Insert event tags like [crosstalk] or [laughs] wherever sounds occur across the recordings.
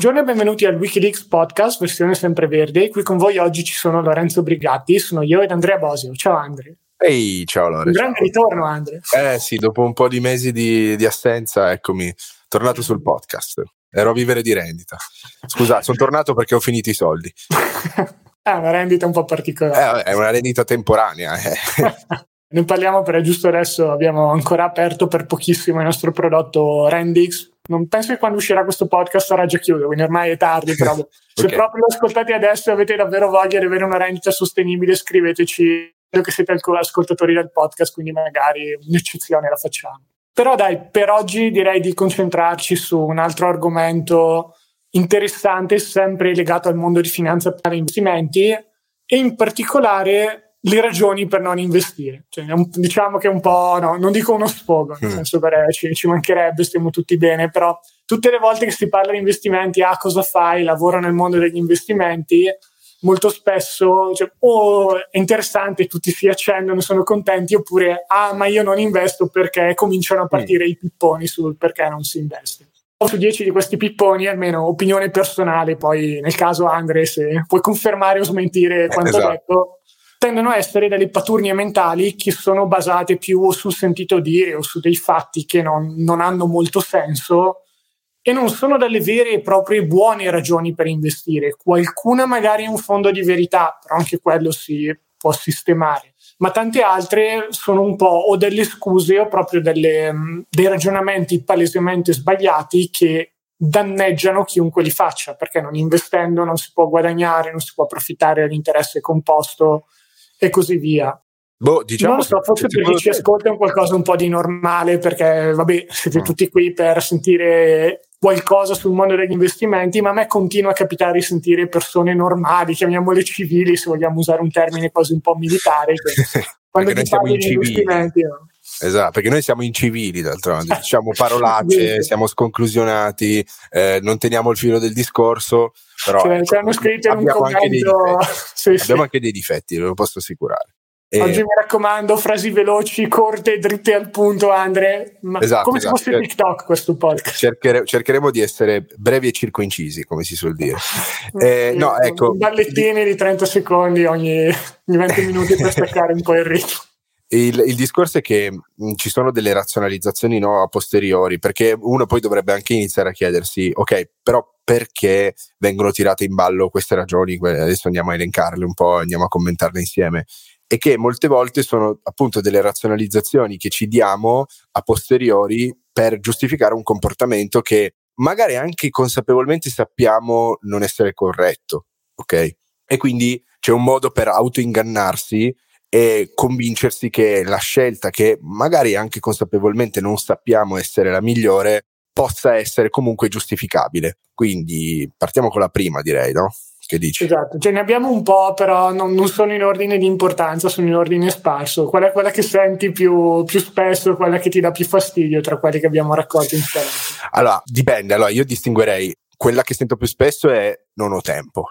Buongiorno e benvenuti al Wikileaks podcast, versione sempreverde. Qui con voi oggi ci sono Lorenzo Brigatti, sono io ed Andrea Bosio. Ciao Andre. Ehi, ciao Lorenzo. Un grande ritorno Andre. Eh sì, dopo un po' di mesi di, di assenza, eccomi, tornato sul podcast. Ero a vivere di rendita. Scusa, sono tornato perché ho finito i soldi. è [laughs] una rendita un po' particolare. Eh, è una rendita temporanea. Eh. [laughs] ne parliamo perché giusto adesso abbiamo ancora aperto per pochissimo il nostro prodotto Rendix non penso che quando uscirà questo podcast sarà già chiuso, quindi ormai è tardi, però [laughs] okay. se proprio lo ascoltate adesso e avete davvero voglia di avere una rendita sostenibile, scriveteci, credo che siete ascoltatori del podcast, quindi magari un'eccezione la facciamo. Però dai, per oggi direi di concentrarci su un altro argomento interessante, sempre legato al mondo di finanza e investimenti, e in particolare le ragioni per non investire. Cioè, diciamo che è un po', no, non dico uno sfogo, nel mm. senso che ci, ci, mancherebbe, stiamo tutti bene, però tutte le volte che si parla di investimenti, ah, cosa fai? Lavoro nel mondo degli investimenti, molto spesso cioè, oh, è interessante, tutti si accendono, sono contenti, oppure, ah, ma io non investo perché cominciano a partire mm. i pipponi sul perché non si investe. Su dieci di questi pipponi, almeno opinione personale, poi nel caso Andre, se puoi confermare o smentire quanto esatto. detto, tendono a essere delle paturnie mentali che sono basate più sul sentito dire o su dei fatti che non, non hanno molto senso e non sono delle vere e proprie buone ragioni per investire. Qualcuna magari è un fondo di verità, però anche quello si può sistemare. Ma tante altre sono un po' o delle scuse o proprio delle, dei ragionamenti palesemente sbagliati che danneggiano chiunque li faccia, perché non investendo non si può guadagnare, non si può approfittare dell'interesse composto e così via. Boh, diciamo non lo so, forse per chi ci ascolta è un qualcosa un po' di normale, perché vabbè, siete mm. tutti qui per sentire qualcosa sul mondo degli investimenti, ma a me continua a capitare di sentire persone normali, chiamiamole civili, se vogliamo usare un termine quasi un po' militare, che [laughs] quando ti parli di investimenti... No? Esatto, perché noi siamo incivili d'altronde, diciamo parolacce, siamo sconclusionati, eh, non teniamo il filo del discorso, però cioè, ecco, un commento... Anche sì, sì. Abbiamo anche dei difetti, ve lo posso assicurare. E... Oggi mi raccomando, frasi veloci, corte, dritte al punto, Andre. Ma esatto, come esatto. se fosse TikTok questo podcast. Cerchere, cercheremo di essere brevi e circoincisi, come si suol dire. eh, no, ecco. Ballettini di 30 secondi ogni, ogni 20 minuti per [laughs] staccare un po' il ritmo. Il, il, discorso è che mh, ci sono delle razionalizzazioni no, a posteriori, perché uno poi dovrebbe anche iniziare a chiedersi, ok, però perché vengono tirate in ballo queste ragioni? Adesso andiamo a elencarle un po', andiamo a commentarle insieme. E che molte volte sono appunto delle razionalizzazioni che ci diamo a posteriori per giustificare un comportamento che magari anche consapevolmente sappiamo non essere corretto, ok? E quindi c'è un modo per autoingannarsi e convincersi che la scelta che magari anche consapevolmente non sappiamo essere la migliore possa essere comunque giustificabile. Quindi partiamo con la prima, direi, no? Che dici? Esatto, ce ne abbiamo un po', però non, non sono in ordine di importanza, sono in ordine sparso. Qual è quella che senti più, più spesso, quella che ti dà più fastidio tra quelle che abbiamo raccolto insieme? Allora, dipende. Allora, io distinguerei quella che sento più spesso è non ho tempo,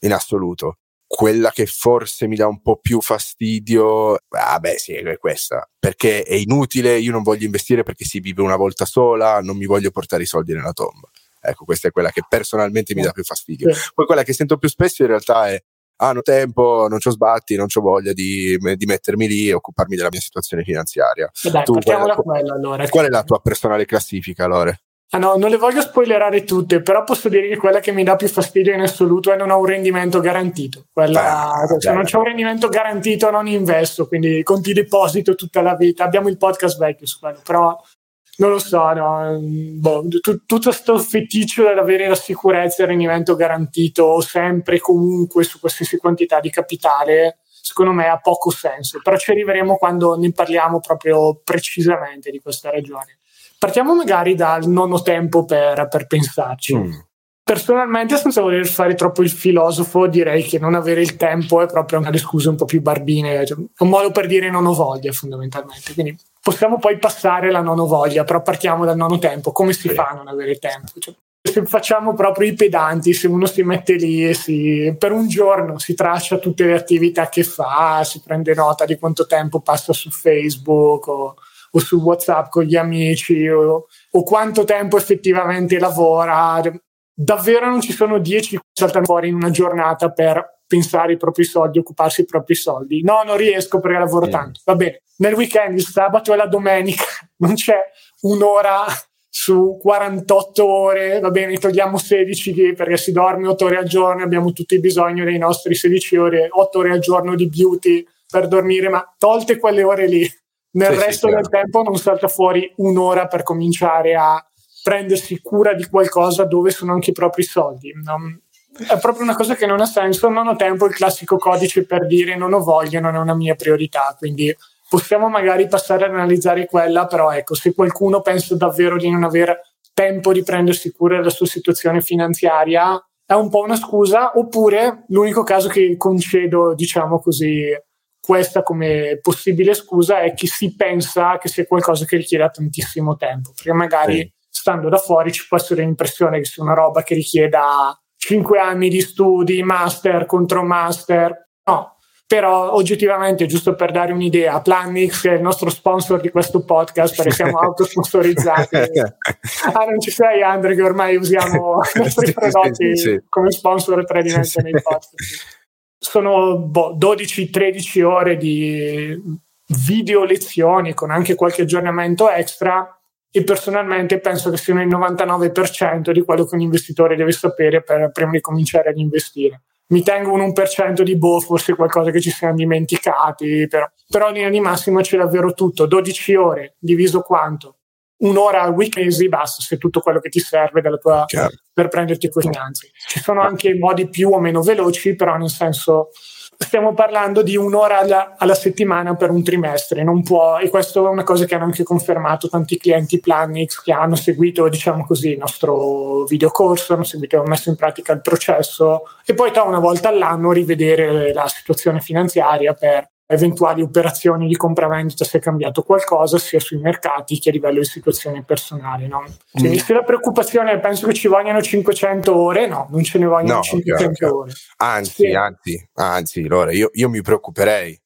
in assoluto quella che forse mi dà un po' più fastidio, ah beh sì, è questa, perché è inutile, io non voglio investire perché si vive una volta sola, non mi voglio portare i soldi nella tomba. Ecco, questa è quella che personalmente mi dà più fastidio. Poi quella che sento più spesso in realtà è ah, non tempo, non ho sbatti, non ho voglia di, di, mettermi lì e occuparmi della mia situazione finanziaria. Dai, tu, partiamo da quella allora. Qual è la tua personale classifica, Lore? Ah no, non le voglio spoilerare tutte, però posso dire che quella che mi dà più fastidio in assoluto è non ho un rendimento garantito. Quella, ah, se non c'è un rendimento garantito non investo, quindi conti deposito tutta la vita. Abbiamo il podcast vecchio su quello, però non lo so, no, boh, t- tutto questo feticcio dell'avere la sicurezza e il rendimento garantito sempre e comunque su qualsiasi quantità di capitale, secondo me ha poco senso, però ci arriveremo quando ne parliamo proprio precisamente di questa ragione. Partiamo magari dal non ho tempo per, per pensarci. Mm. Personalmente, senza voler fare troppo il filosofo, direi che non avere il tempo è proprio una delle scuse un po' più barbine, cioè, un modo per dire non ho voglia fondamentalmente. Quindi possiamo poi passare la non ho voglia, però partiamo dal non ho tempo. Come si sì. fa a non avere tempo? Cioè, se facciamo proprio i pedanti, se uno si mette lì e si, per un giorno si traccia tutte le attività che fa, si prende nota di quanto tempo passa su Facebook o o su WhatsApp con gli amici o, o quanto tempo effettivamente lavora. davvero non ci sono dieci che saltano fuori in una giornata per pensare ai propri soldi, occuparsi dei propri soldi. No, non riesco perché lavoro tanto. Va bene. Nel weekend, il sabato e la domenica, [laughs] non c'è un'ora su 48 ore, va bene, togliamo 16 perché si dorme 8 ore al giorno, abbiamo tutti bisogno dei nostri 16 ore, 8 ore al giorno di beauty per dormire, ma tolte quelle ore lì, nel sì, resto sì, del tempo non salta fuori un'ora per cominciare a prendersi cura di qualcosa dove sono anche i propri soldi. Non, è proprio una cosa che non ha senso, non ho tempo, il classico codice per dire non ho voglia, non è una mia priorità, quindi possiamo magari passare ad analizzare quella, però ecco, se qualcuno pensa davvero di non avere tempo di prendersi cura della sua situazione finanziaria, è un po' una scusa, oppure l'unico caso che concedo, diciamo così, questa come possibile scusa è che si pensa che sia qualcosa che richieda tantissimo tempo, perché magari sì. stando da fuori ci può essere l'impressione che sia una roba che richieda 5 anni di studi, master contro master. No, però oggettivamente, giusto per dare un'idea, Planix è il nostro sponsor di questo podcast perché siamo [laughs] autosponsorizzati. [laughs] ah, non ci sei, Andre, che ormai usiamo i nostri prodotti sì, sì. come sponsor tradimente nei podcast sono boh, 12-13 ore di video lezioni con anche qualche aggiornamento extra e personalmente penso che siano il 99% di quello che un investitore deve sapere per, prima di cominciare ad investire. Mi tengo un 1% di boh, forse qualcosa che ci siamo dimenticati, però, però in linea di massima c'è davvero tutto, 12 ore, diviso quanto? Un'ora al week mesi basta se tutto quello che ti serve tua, per prenderti quei finanzi. Ci sono anche modi più o meno veloci, però nel senso stiamo parlando di un'ora alla, alla, settimana per un trimestre, non può, e questo è una cosa che hanno anche confermato tanti clienti Planix che hanno seguito, diciamo così, il nostro videocorso, hanno seguito, hanno messo in pratica il processo e poi una volta all'anno rivedere la situazione finanziaria per eventuali operazioni di compravendita se è cambiato qualcosa sia sui mercati che a livello di situazione personale. No? Quindi mm. se la preoccupazione penso che ci vogliano 500 ore, no, non ce ne vogliono no, 500 chiaro, ore. Anzi, sì. anzi, anzi, Lore, io, io mi preoccuperei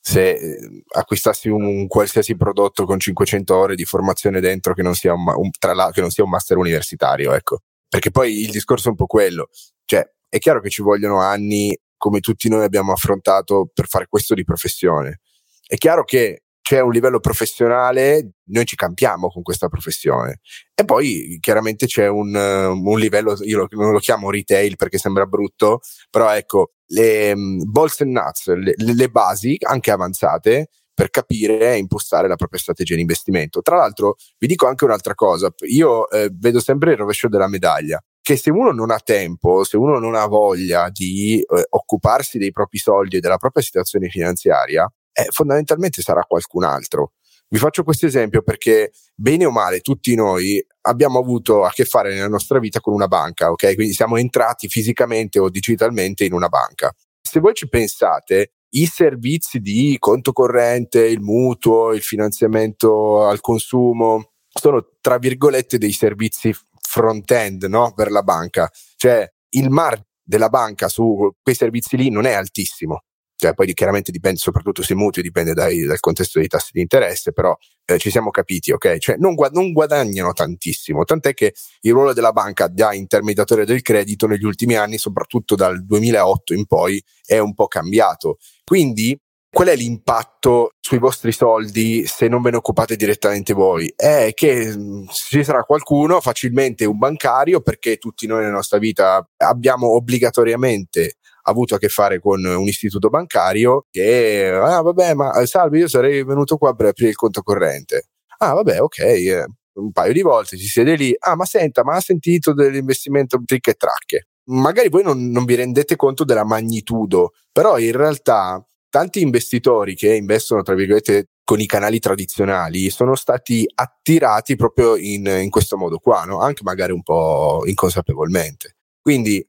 se eh, acquistassi un, un, qualsiasi prodotto con 500 ore di formazione dentro che non sia un, un, tra che non sia un master universitario, ecco. Perché poi il discorso è un po' quello. Cioè, è chiaro che ci vogliono anni come tutti noi abbiamo affrontato per fare questo di professione. È chiaro che c'è un livello professionale, noi ci campiamo con questa professione. E poi chiaramente c'è un, un livello, io non lo chiamo retail perché sembra brutto, però ecco, le um, balls and nuts, le, le basi anche avanzate per capire e impostare la propria strategia di investimento. Tra l'altro, vi dico anche un'altra cosa, io eh, vedo sempre il rovescio della medaglia che se uno non ha tempo, se uno non ha voglia di eh, occuparsi dei propri soldi e della propria situazione finanziaria, eh, fondamentalmente sarà qualcun altro. Vi faccio questo esempio perché bene o male tutti noi abbiamo avuto a che fare nella nostra vita con una banca, ok? Quindi siamo entrati fisicamente o digitalmente in una banca. Se voi ci pensate, i servizi di conto corrente, il mutuo, il finanziamento al consumo sono tra virgolette dei servizi front-end no? per la banca. Cioè il margine della banca su quei servizi lì non è altissimo. Cioè, poi chiaramente dipende soprattutto sui mutui, dipende dai, dal contesto dei tassi di interesse, però eh, ci siamo capiti, ok? Cioè non, guad- non, guadagnano tantissimo, tant'è che il ruolo della banca da intermediatore del credito negli ultimi anni, soprattutto dal 2008 in poi, è un po' cambiato. Quindi qual è l'impatto sui vostri soldi se non ve ne occupate direttamente voi? È che mm, ci sarà qualcuno, facilmente un bancario, perché tutti noi nella nostra vita abbiamo obbligatoriamente avuto a che fare con un istituto bancario che, ah vabbè, ma eh, salve, io sarei venuto qua per aprire il conto corrente. Ah vabbè, ok, eh, un paio di volte si siede lì, ah ma senta, ma ha sentito dell'investimento trick e tracche? Magari voi non, non vi rendete conto della magnitudo, però in realtà tanti investitori che investono, tra virgolette, con i canali tradizionali sono stati attirati proprio in, in questo modo qua, no? anche magari un po' inconsapevolmente. Quindi,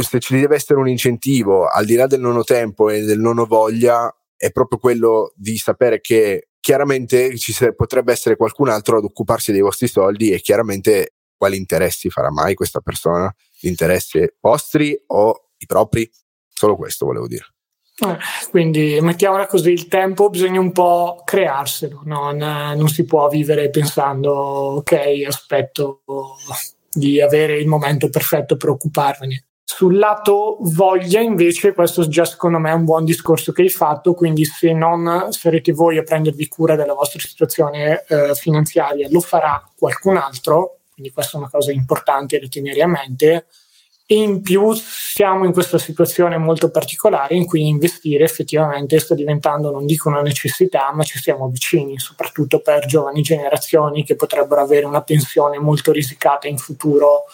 se ci deve essere un incentivo, al di là del non ho tempo e del non ho voglia, è proprio quello di sapere che chiaramente ci potrebbe essere qualcun altro ad occuparsi dei vostri soldi e chiaramente quali interessi farà mai questa persona? Gli interessi vostri o i propri? Solo questo volevo dire. Eh, quindi mettiamola così, il tempo bisogna un po' crearselo, non, non si può vivere pensando ok, aspetto di avere il momento perfetto per occuparvene. Sul lato voglia, invece, questo già secondo me è un buon discorso che hai fatto, quindi se non sarete voi a prendervi cura della vostra situazione eh, finanziaria, lo farà qualcun altro, quindi questa è una cosa importante da tenere a mente. In più siamo in questa situazione molto particolare in cui investire effettivamente sta diventando, non dico una necessità, ma ci siamo vicini, soprattutto per giovani generazioni che potrebbero avere una pensione molto risicata in futuro.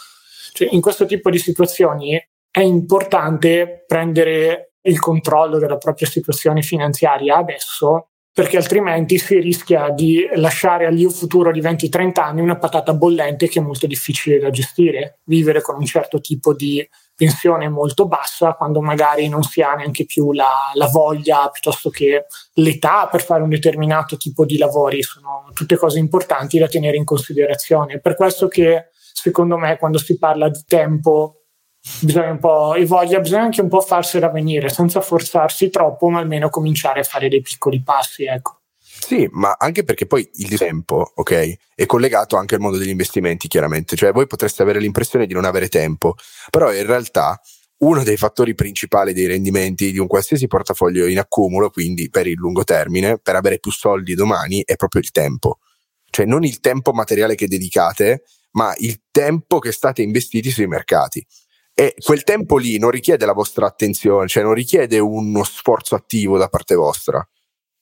Cioè, in questo tipo di situazioni è importante prendere il controllo della propria situazione finanziaria adesso, perché altrimenti si rischia di lasciare all'io futuro di 20-30 anni una patata bollente che è molto difficile da gestire. Vivere con un certo tipo di pensione molto bassa quando magari non si ha neanche più la, la, voglia piuttosto che l'età per fare un determinato tipo di lavori sono tutte cose importanti da tenere in considerazione. Per questo che secondo me quando si parla di tempo bisogna un po' e voglia, bisogna anche un po' farsela venire senza forzarsi troppo, ma almeno cominciare a fare dei piccoli passi, ecco. Sì, ma anche perché poi il tempo, ok, è collegato anche al mondo degli investimenti, chiaramente. Cioè, voi potreste avere l'impressione di non avere tempo, però in realtà uno dei fattori principali dei rendimenti di un qualsiasi portafoglio in accumulo, quindi per il lungo termine, per avere più soldi domani, è proprio il tempo. Cioè, non il tempo materiale che dedicate, ma il tempo che state investiti sui mercati. E quel tempo lì non richiede la vostra attenzione, cioè non richiede uno sforzo attivo da parte vostra.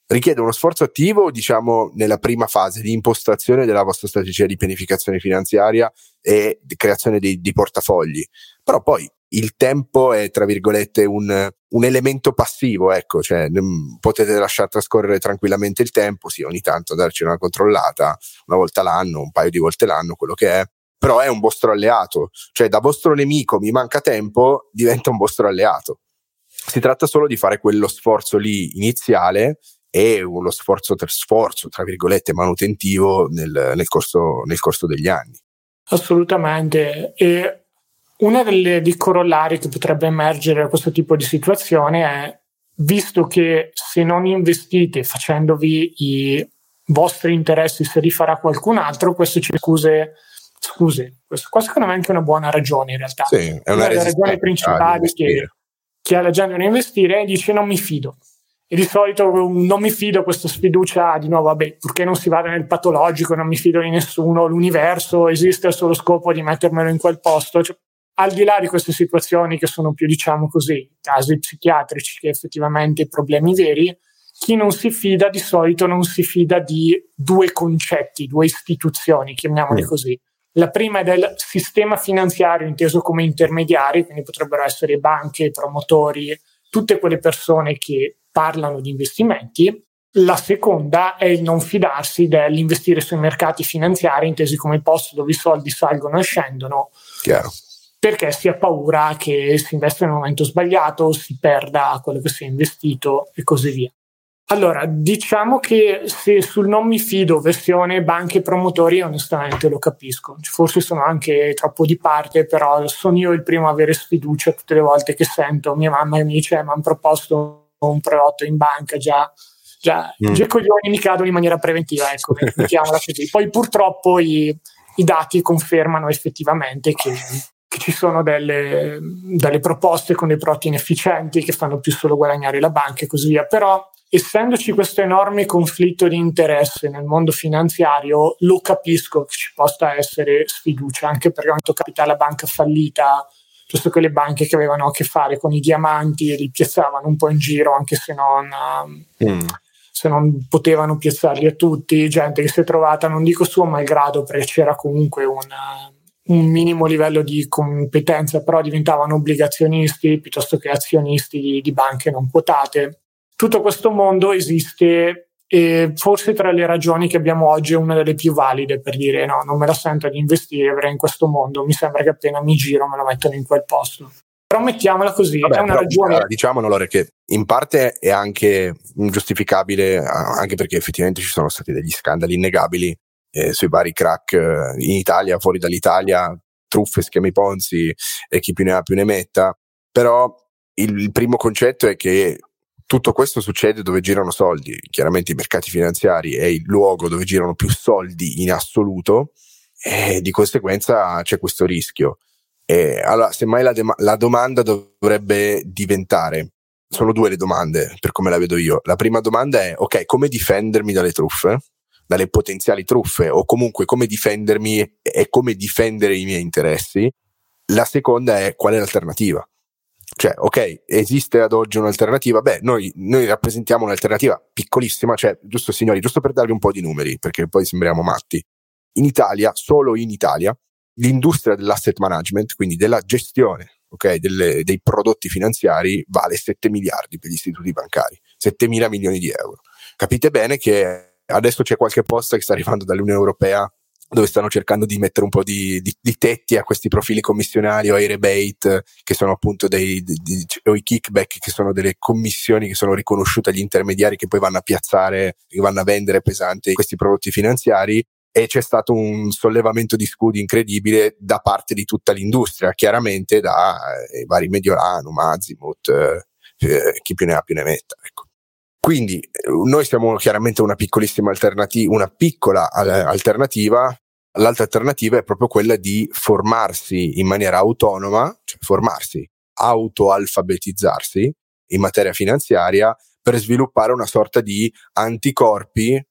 Richiede uno sforzo attivo, diciamo, nella prima fase di impostazione della vostra strategia di pianificazione finanziaria e di creazione di, di portafogli. Però poi il tempo è, tra virgolette, un, un elemento passivo, ecco, cioè potete lasciare trascorrere tranquillamente il tempo, sì, ogni tanto darci una controllata, una volta l'anno, un paio di volte l'anno, quello che è, però è un vostro alleato, cioè da vostro nemico mi manca tempo, diventa un vostro alleato. Si tratta solo di fare quello sforzo lì iniziale e uno sforzo per sforzo, tra virgolette, manutentivo nel, nel, corso, nel corso degli anni. Assolutamente. E una delle dei corollari che potrebbe emergere da questo tipo di situazione è, visto che se non investite facendovi i vostri interessi se li farà qualcun altro, questo ci scuse, scuse, questo, qua secondo me è anche una buona ragione in realtà. Sì, è una, una delle ragioni principali che, che ha la gente non investire dice non mi fido. E di solito non mi fido, questa sfiducia di nuovo, vabbè, purché non si vada nel patologico, non mi fido di nessuno, l'universo esiste al solo scopo di mettermelo in quel posto. Cioè, al di là di queste situazioni che sono più, diciamo così, casi psichiatrici che effettivamente problemi veri, chi non si fida di solito non si fida di due concetti, due istituzioni, chiamiamoli mm. così. La prima è del sistema finanziario inteso come intermediari, quindi potrebbero essere banche, promotori, tutte quelle persone che parlano di investimenti. La seconda è il non fidarsi dell'investire sui mercati finanziari, intesi come posto dove i soldi salgono e scendono. Chiaro perché si ha paura che si investa nel momento sbagliato, si perda quello che si è investito e così via. Allora, diciamo che se sul non mi fido versione banche e promotori, onestamente lo capisco. Forse sono anche troppo di parte, però sono io il primo a avere sfiducia tutte le volte che sento mia mamma che mi dice: eh, Mi hanno proposto un prodotto in banca già. Già, mm. già i coglioni mi cadono in maniera preventiva, ecco, [laughs] mettiamola così. Poi purtroppo i, i dati confermano effettivamente che che ci sono delle, delle, proposte con dei prodotti inefficienti che fanno più solo guadagnare la banca e così via. Però, essendoci questo enorme conflitto di interesse nel mondo finanziario, lo capisco che ci possa essere sfiducia, anche perché quando capita la banca fallita, giusto che le banche che avevano a che fare con i diamanti e li piazzavano un po' in giro, anche se non. Mm se non potevano piazzarli a tutti, gente che si è trovata, non dico suo malgrado, perché c'era comunque una, un minimo livello di competenza, però diventavano obbligazionisti piuttosto che azionisti di, di banche non quotate. Tutto questo mondo esiste e forse tra le ragioni che abbiamo oggi è una delle più valide per dire no, non me la sento di investire in questo mondo, mi sembra che appena mi giro me lo mettono in quel posto. Però mettiamola così, Vabbè, è una ragione. Allora, diciamolo allora che in parte è anche giustificabile, anche perché effettivamente ci sono stati degli scandali innegabili eh, sui vari crack eh, in Italia, fuori dall'Italia, truffe, schemi Ponzi e chi più ne ha più ne metta. Però il, il primo concetto è che tutto questo succede dove girano soldi. Chiaramente i mercati finanziari è il luogo dove girano più soldi in assoluto e di conseguenza c'è questo rischio. E allora, semmai la, de- la domanda dovrebbe diventare, sono due le domande per come la vedo io. La prima domanda è, ok, come difendermi dalle truffe? dalle potenziali truffe o comunque come difendermi e come difendere i miei interessi. La seconda è qual è l'alternativa. Cioè, ok, esiste ad oggi un'alternativa? Beh, noi, noi rappresentiamo un'alternativa piccolissima, cioè, giusto signori, giusto per darvi un po' di numeri, perché poi sembriamo matti. In Italia, solo in Italia, l'industria dell'asset management, quindi della gestione okay, delle, dei prodotti finanziari, vale 7 miliardi per gli istituti bancari, 7 mila milioni di euro. Capite bene che Adesso c'è qualche posta che sta arrivando dall'Unione Europea dove stanno cercando di mettere un po' di, di, di, tetti a questi profili commissionari o ai rebate, che sono appunto dei, di, o i kickback, che sono delle commissioni che sono riconosciute agli intermediari che poi vanno a piazzare, che vanno a vendere pesanti questi prodotti finanziari. E c'è stato un sollevamento di scudi incredibile da parte di tutta l'industria, chiaramente da eh, vari Mediolano, Mazimut, eh, eh, chi più ne ha più ne metta. Ecco. Quindi eh, noi siamo chiaramente una piccolissima alternativa, una piccola eh, alternativa. L'altra alternativa è proprio quella di formarsi in maniera autonoma, cioè formarsi, autoalfabetizzarsi in materia finanziaria per sviluppare una sorta di anticorpi.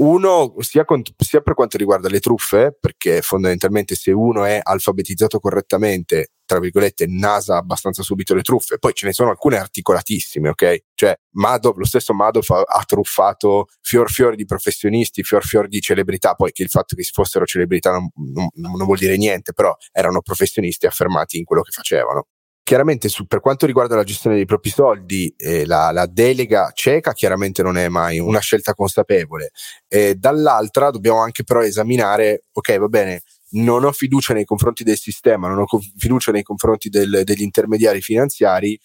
Uno, sia, con, sia, per quanto riguarda le truffe, perché fondamentalmente se uno è alfabetizzato correttamente, tra virgolette, nasa abbastanza subito le truffe. Poi ce ne sono alcune articolatissime, ok? Cioè, Madoff, lo stesso Madoff ha, ha, truffato fior fior di professionisti, fior fior di celebrità, poi che il fatto che si fossero celebrità non, non, non vuol dire niente, però erano professionisti affermati in quello che facevano. Chiaramente su, per quanto riguarda la gestione dei propri soldi, eh, la, la, delega cieca chiaramente non è mai una scelta consapevole. Eh, dall'altra dobbiamo anche però esaminare, ok, va bene, non ho fiducia nei confronti del sistema, non ho fiducia nei confronti del, degli intermediari finanziari,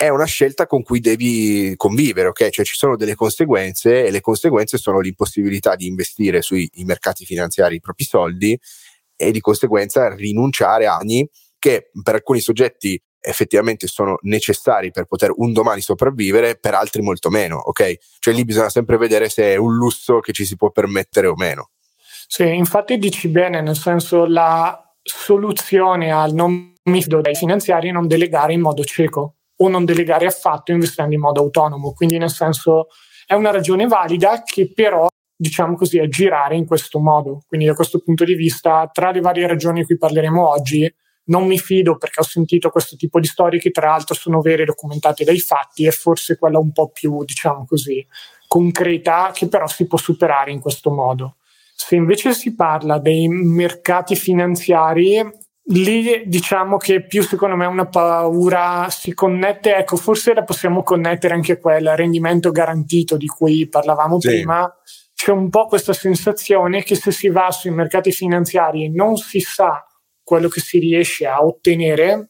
è una scelta con cui devi convivere, ok? Cioè ci sono delle conseguenze e le conseguenze sono l'impossibilità di investire sui mercati finanziari i propri soldi e di conseguenza rinunciare a anni che per alcuni soggetti effettivamente sono necessari per poter un domani sopravvivere, per altri molto meno, ok? Cioè lì bisogna sempre vedere se è un lusso che ci si può permettere o meno. Sì, infatti dici bene, nel senso la soluzione al non mi fido dai finanziari è non delegare in modo cieco o non delegare affatto investendo in modo autonomo. Quindi nel senso è una ragione valida che però diciamo così, è girare in questo modo. Quindi da questo punto di vista, tra le varie ragioni di cui parleremo oggi, non mi fido perché ho sentito questo tipo di storie che tra l'altro sono vere e documentate dai fatti e forse quella un po' più, diciamo così, concreta che però si può superare in questo modo. Se invece si parla dei mercati finanziari, lì diciamo che più secondo me una paura si connette, ecco, forse la possiamo connettere anche a quel rendimento garantito di cui parlavamo sì. prima. C'è un po' questa sensazione che se si va sui mercati finanziari e non si sa quello che si riesce a ottenere,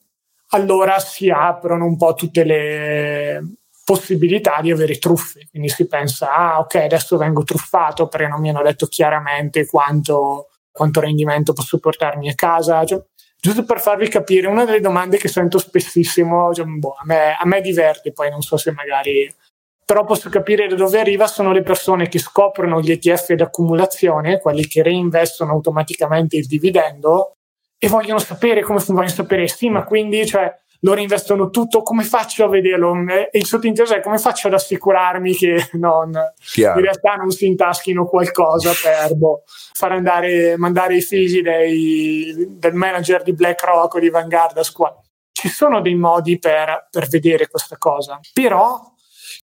allora si aprono un po' tutte le possibilità di avere truffe. Quindi si pensa, ah ok, adesso vengo truffato perché non mi hanno detto chiaramente quanto, quanto rendimento posso portarmi a casa. Cioè, giusto per farvi capire, una delle domande che sento spessissimo, cioè, boh, a, me, a me diverte, poi non so se magari però posso capire da dove arriva, sono le persone che scoprono gli ETF d'accumulazione, quelli che reinvestono automaticamente il dividendo, e vogliono sapere come vogliono sapere sì, ma quindi cioè, loro investono tutto, come faccio a vederlo? E il sottinteso è come faccio ad assicurarmi che non, in realtà non si intaschino qualcosa per boh, far andare, mandare i figli dei, del manager di BlackRock o di Vanguard a scuola. Ci sono dei modi per, per vedere questa cosa, però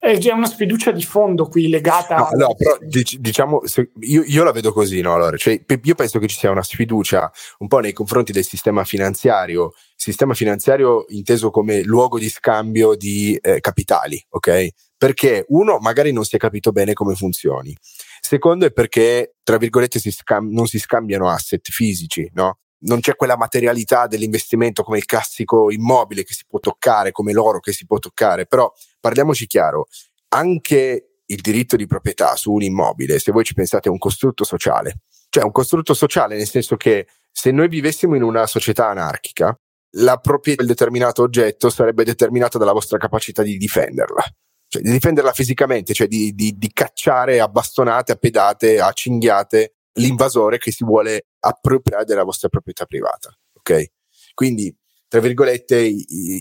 eh, c'è una sfiducia di fondo qui legata no, a... no però diciamo io, io, la vedo così no allora cioè, io penso che ci sia una sfiducia un po' nei confronti del sistema finanziario sistema finanziario inteso come luogo di scambio di eh, capitali ok? Perché uno magari non si è capito bene come funzioni. Secondo è perché tra virgolette si scam- non si scambiano asset fisici no? Non c'è quella materialità dell'investimento come il classico immobile che si può toccare, come l'oro che si può toccare, però parliamoci chiaro, anche il diritto di proprietà su un immobile, se voi ci pensate, è un costrutto sociale. Cioè un costrutto sociale nel senso che se noi vivessimo in una società anarchica, la proprietà del determinato oggetto sarebbe determinata dalla vostra capacità di difenderla. Cioè di difenderla fisicamente, cioè di, di, di cacciare a bastonate, a pedate, a cinghiate l'invasore che si vuole appropriare della vostra proprietà privata. Ok? Quindi, tra virgolette,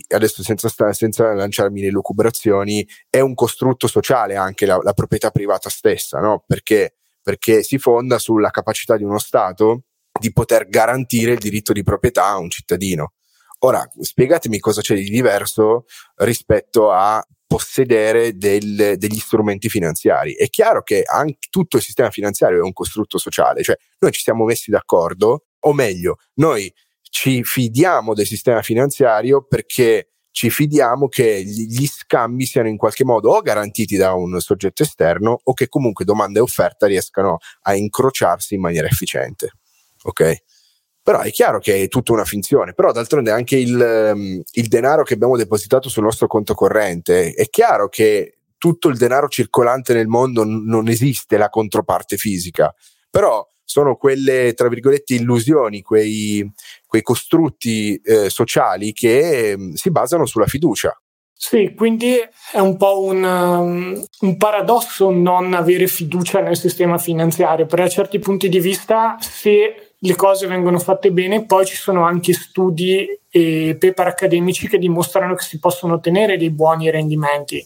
adesso senza, sta, senza lanciarmi le lucubrazioni, è un costrutto sociale anche la, la proprietà privata stessa, no? Perché, perché si fonda sulla capacità di uno Stato di poter garantire il diritto di proprietà a un cittadino. Ora, spiegatemi cosa c'è di diverso rispetto a possedere del, degli strumenti finanziari. È chiaro che anche tutto il sistema finanziario è un costrutto sociale, cioè noi ci siamo messi d'accordo, o meglio, noi ci fidiamo del sistema finanziario perché ci fidiamo che gli scambi siano in qualche modo o garantiti da un soggetto esterno o che comunque domanda e offerta riescano a incrociarsi in maniera efficiente. Ok? Però è chiaro che è tutta una finzione, però d'altronde anche il, um, il denaro che abbiamo depositato sul nostro conto corrente, è chiaro che tutto il denaro circolante nel mondo non esiste la controparte fisica, però sono quelle, tra virgolette, illusioni, quei, quei costrutti eh, sociali che eh, si basano sulla fiducia. Sì, quindi è un po' un, um, un, paradosso non avere fiducia nel sistema finanziario, perché a certi punti di vista se le cose vengono fatte bene, poi ci sono anche studi e paper accademici che dimostrano che si possono ottenere dei buoni rendimenti.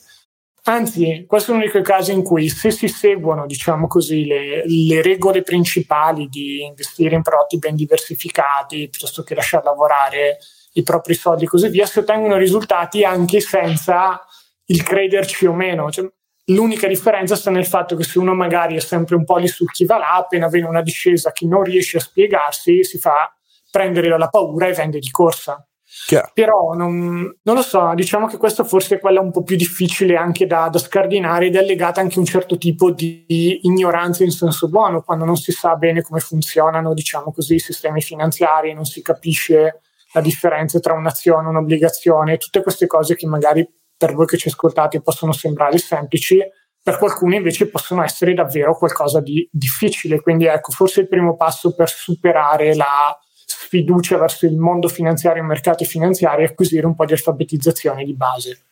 Anzi, questo è uno di casi in cui se si seguono, diciamo così, le, le regole principali di investire in prodotti ben diversificati, piuttosto che lasciare lavorare i propri soldi e così via, si ottengono risultati anche senza il crederci o meno. Cioè, L'unica differenza sta nel fatto che se uno magari è sempre un po' lì su chi va là, appena viene una discesa che non riesce a spiegarsi, si fa prendere dalla paura e vende di corsa. Chiaro. Però non, non, lo so, diciamo che questa forse è quella un po' più difficile anche da, da, scardinare ed è legata anche a un certo tipo di ignoranza in senso buono, quando non si sa bene come funzionano, diciamo così, i sistemi finanziari, non si capisce la differenza tra un'azione un'obbligazione, tutte queste cose che magari per voi che ci ascoltate possono sembrare semplici, per qualcuno invece possono essere davvero qualcosa di difficile. Quindi ecco, forse il primo passo per superare la sfiducia verso il mondo finanziario e i mercati finanziari è acquisire un po' di alfabetizzazione di base.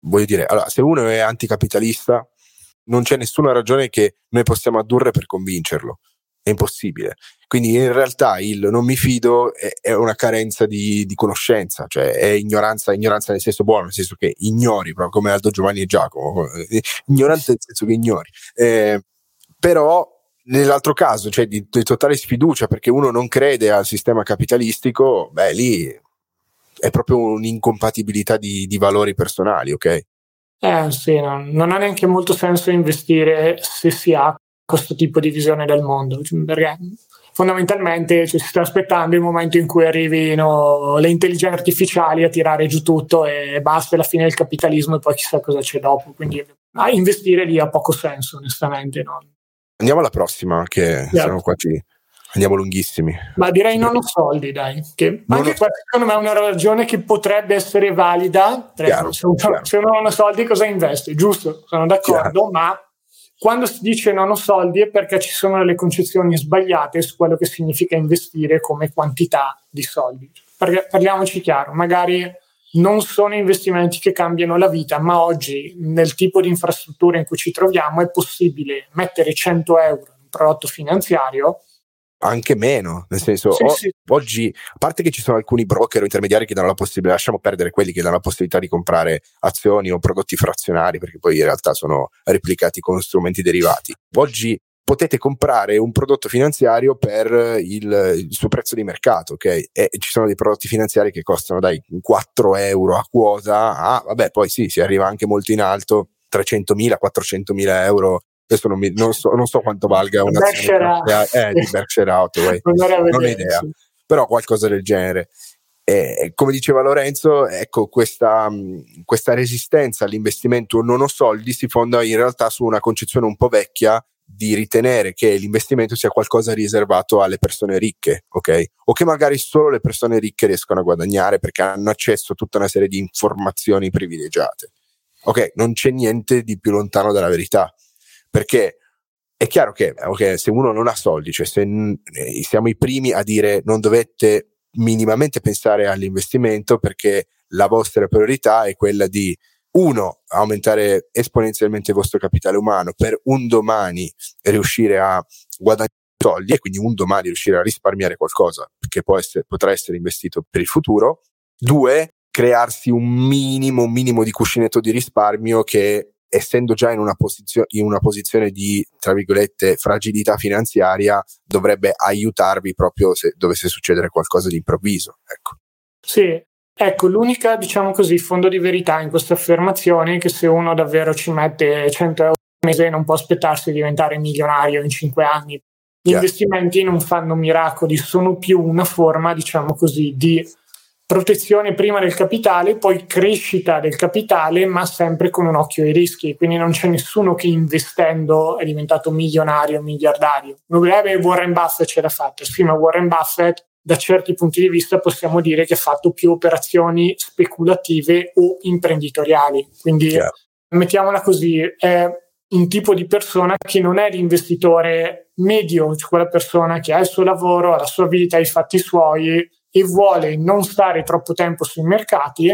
Voglio dire, allora, se uno è anticapitalista, non c'è nessuna ragione che noi possiamo addurre per convincerlo è impossibile. Quindi in realtà il non mi fido è, è una carenza di, di, conoscenza, cioè è ignoranza, ignoranza nel senso buono, nel senso che ignori, proprio come Aldo Giovanni e Giacomo, ignorante nel senso che ignori. Eh, però nell'altro caso, cioè di, di, totale sfiducia perché uno non crede al sistema capitalistico, beh lì è proprio un'incompatibilità di, di valori personali, ok? Eh sì, no, non ha neanche molto senso investire se si ha questo tipo di visione del mondo, perché fondamentalmente cioè, si sta aspettando il momento in cui arrivino le intelligenze artificiali a tirare giù tutto e basta la fine del capitalismo e poi chissà cosa c'è dopo, quindi a investire lì ha poco senso onestamente. No? Andiamo alla prossima che yeah. siamo quasi andiamo lunghissimi. Ma direi non ho soldi, dai. Che non anche ho... questa secondo me è una ragione che potrebbe essere valida. Chiaro, se, uno, se, non ha soldi cosa investe? Giusto, sono d'accordo, chiaro. ma quando si dice non ho soldi è perché ci sono delle concezioni sbagliate su quello che significa investire come quantità di soldi. Perché parliamoci chiaro, magari non sono investimenti che cambiano la vita, ma oggi nel tipo di infrastruttura in cui ci troviamo è possibile mettere 100 euro in un prodotto finanziario anche meno, nel senso sì, o, sì. oggi, a parte che ci sono alcuni broker o intermediari che danno la possibilità, lasciamo perdere quelli che danno la possibilità di comprare azioni o prodotti frazionari, perché poi in realtà sono replicati con strumenti derivati. Oggi potete comprare un prodotto finanziario per il, il, suo prezzo di mercato, ok? E ci sono dei prodotti finanziari che costano dai 4 euro a quota, ah, vabbè, poi sì, si arriva anche molto in alto, 300.000, 400.000 euro adesso non, mi, non, so, non, so, quanto valga una eh, di Berkshire Hathaway, [laughs] non, ho idea, però qualcosa del genere. E, come diceva Lorenzo, ecco, questa, questa resistenza all'investimento non ho soldi si fonda in realtà su una concezione un po' vecchia di ritenere che l'investimento sia qualcosa riservato alle persone ricche, ok? O che magari solo le persone ricche riescono a guadagnare perché hanno accesso a tutta una serie di informazioni privilegiate. Ok, non c'è niente di più lontano dalla verità. Perché è chiaro che okay, se uno non ha soldi, cioè se eh, siamo i primi a dire non dovete minimamente pensare all'investimento perché la vostra priorità è quella di uno, aumentare esponenzialmente il vostro capitale umano per un domani riuscire a guadagnare soldi e quindi un domani riuscire a risparmiare qualcosa che essere, potrà essere investito per il futuro. Due, crearsi un minimo, un minimo di cuscinetto di risparmio che essendo già in una, posizio- in una posizione di, tra virgolette, fragilità finanziaria, dovrebbe aiutarvi proprio se dovesse succedere qualcosa di improvviso. Ecco. Sì, ecco, l'unica, diciamo così, fondo di verità in questa affermazione è che se uno davvero ci mette 100 euro al mese non può aspettarsi di diventare milionario in 5 anni. Gli yeah. investimenti non fanno miracoli, sono più una forma, diciamo così, di protezione prima del capitale, poi crescita del capitale, ma sempre con un occhio ai rischi. Quindi non c'è nessuno che investendo è diventato milionario, miliardario. Warren Buffett ce l'ha fatta. Sì, ma Warren Buffett da certi punti di vista possiamo dire che ha fatto più operazioni speculative o imprenditoriali. Quindi yeah. mettiamola così, è un tipo di persona che non è l'investitore medio, cioè quella persona che ha il suo lavoro, ha la sua vita, i fatti suoi, e vuole non stare troppo tempo sui mercati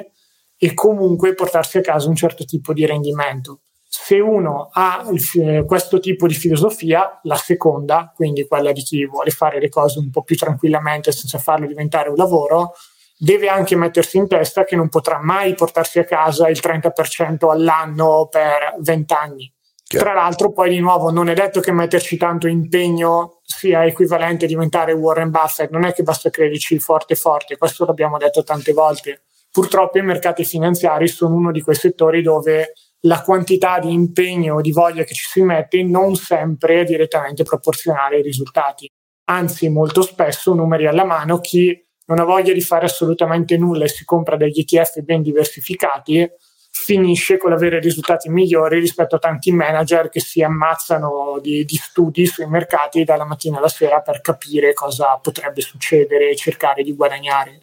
e comunque portarsi a casa un certo tipo di rendimento. Se uno ha il, questo tipo di filosofia, la seconda, quindi quella di chi vuole fare le cose un po' più tranquillamente senza farlo diventare un lavoro, deve anche mettersi in testa che non potrà mai portarsi a casa il 30% all'anno per 20 anni. Tra l'altro, poi di nuovo, non è detto che metterci tanto impegno sia equivalente a diventare Warren Buffett, non è che basta crederci forte forte, questo l'abbiamo detto tante volte. Purtroppo i mercati finanziari sono uno di quei settori dove la quantità di impegno o di voglia che ci si mette non sempre è direttamente proporzionale ai risultati. Anzi, molto spesso, numeri alla mano, chi non ha voglia di fare assolutamente nulla e si compra degli ETF ben diversificati, finisce con l'avere risultati migliori rispetto a tanti manager che si ammazzano di, di, studi sui mercati dalla mattina alla sera per capire cosa potrebbe succedere e cercare di guadagnare.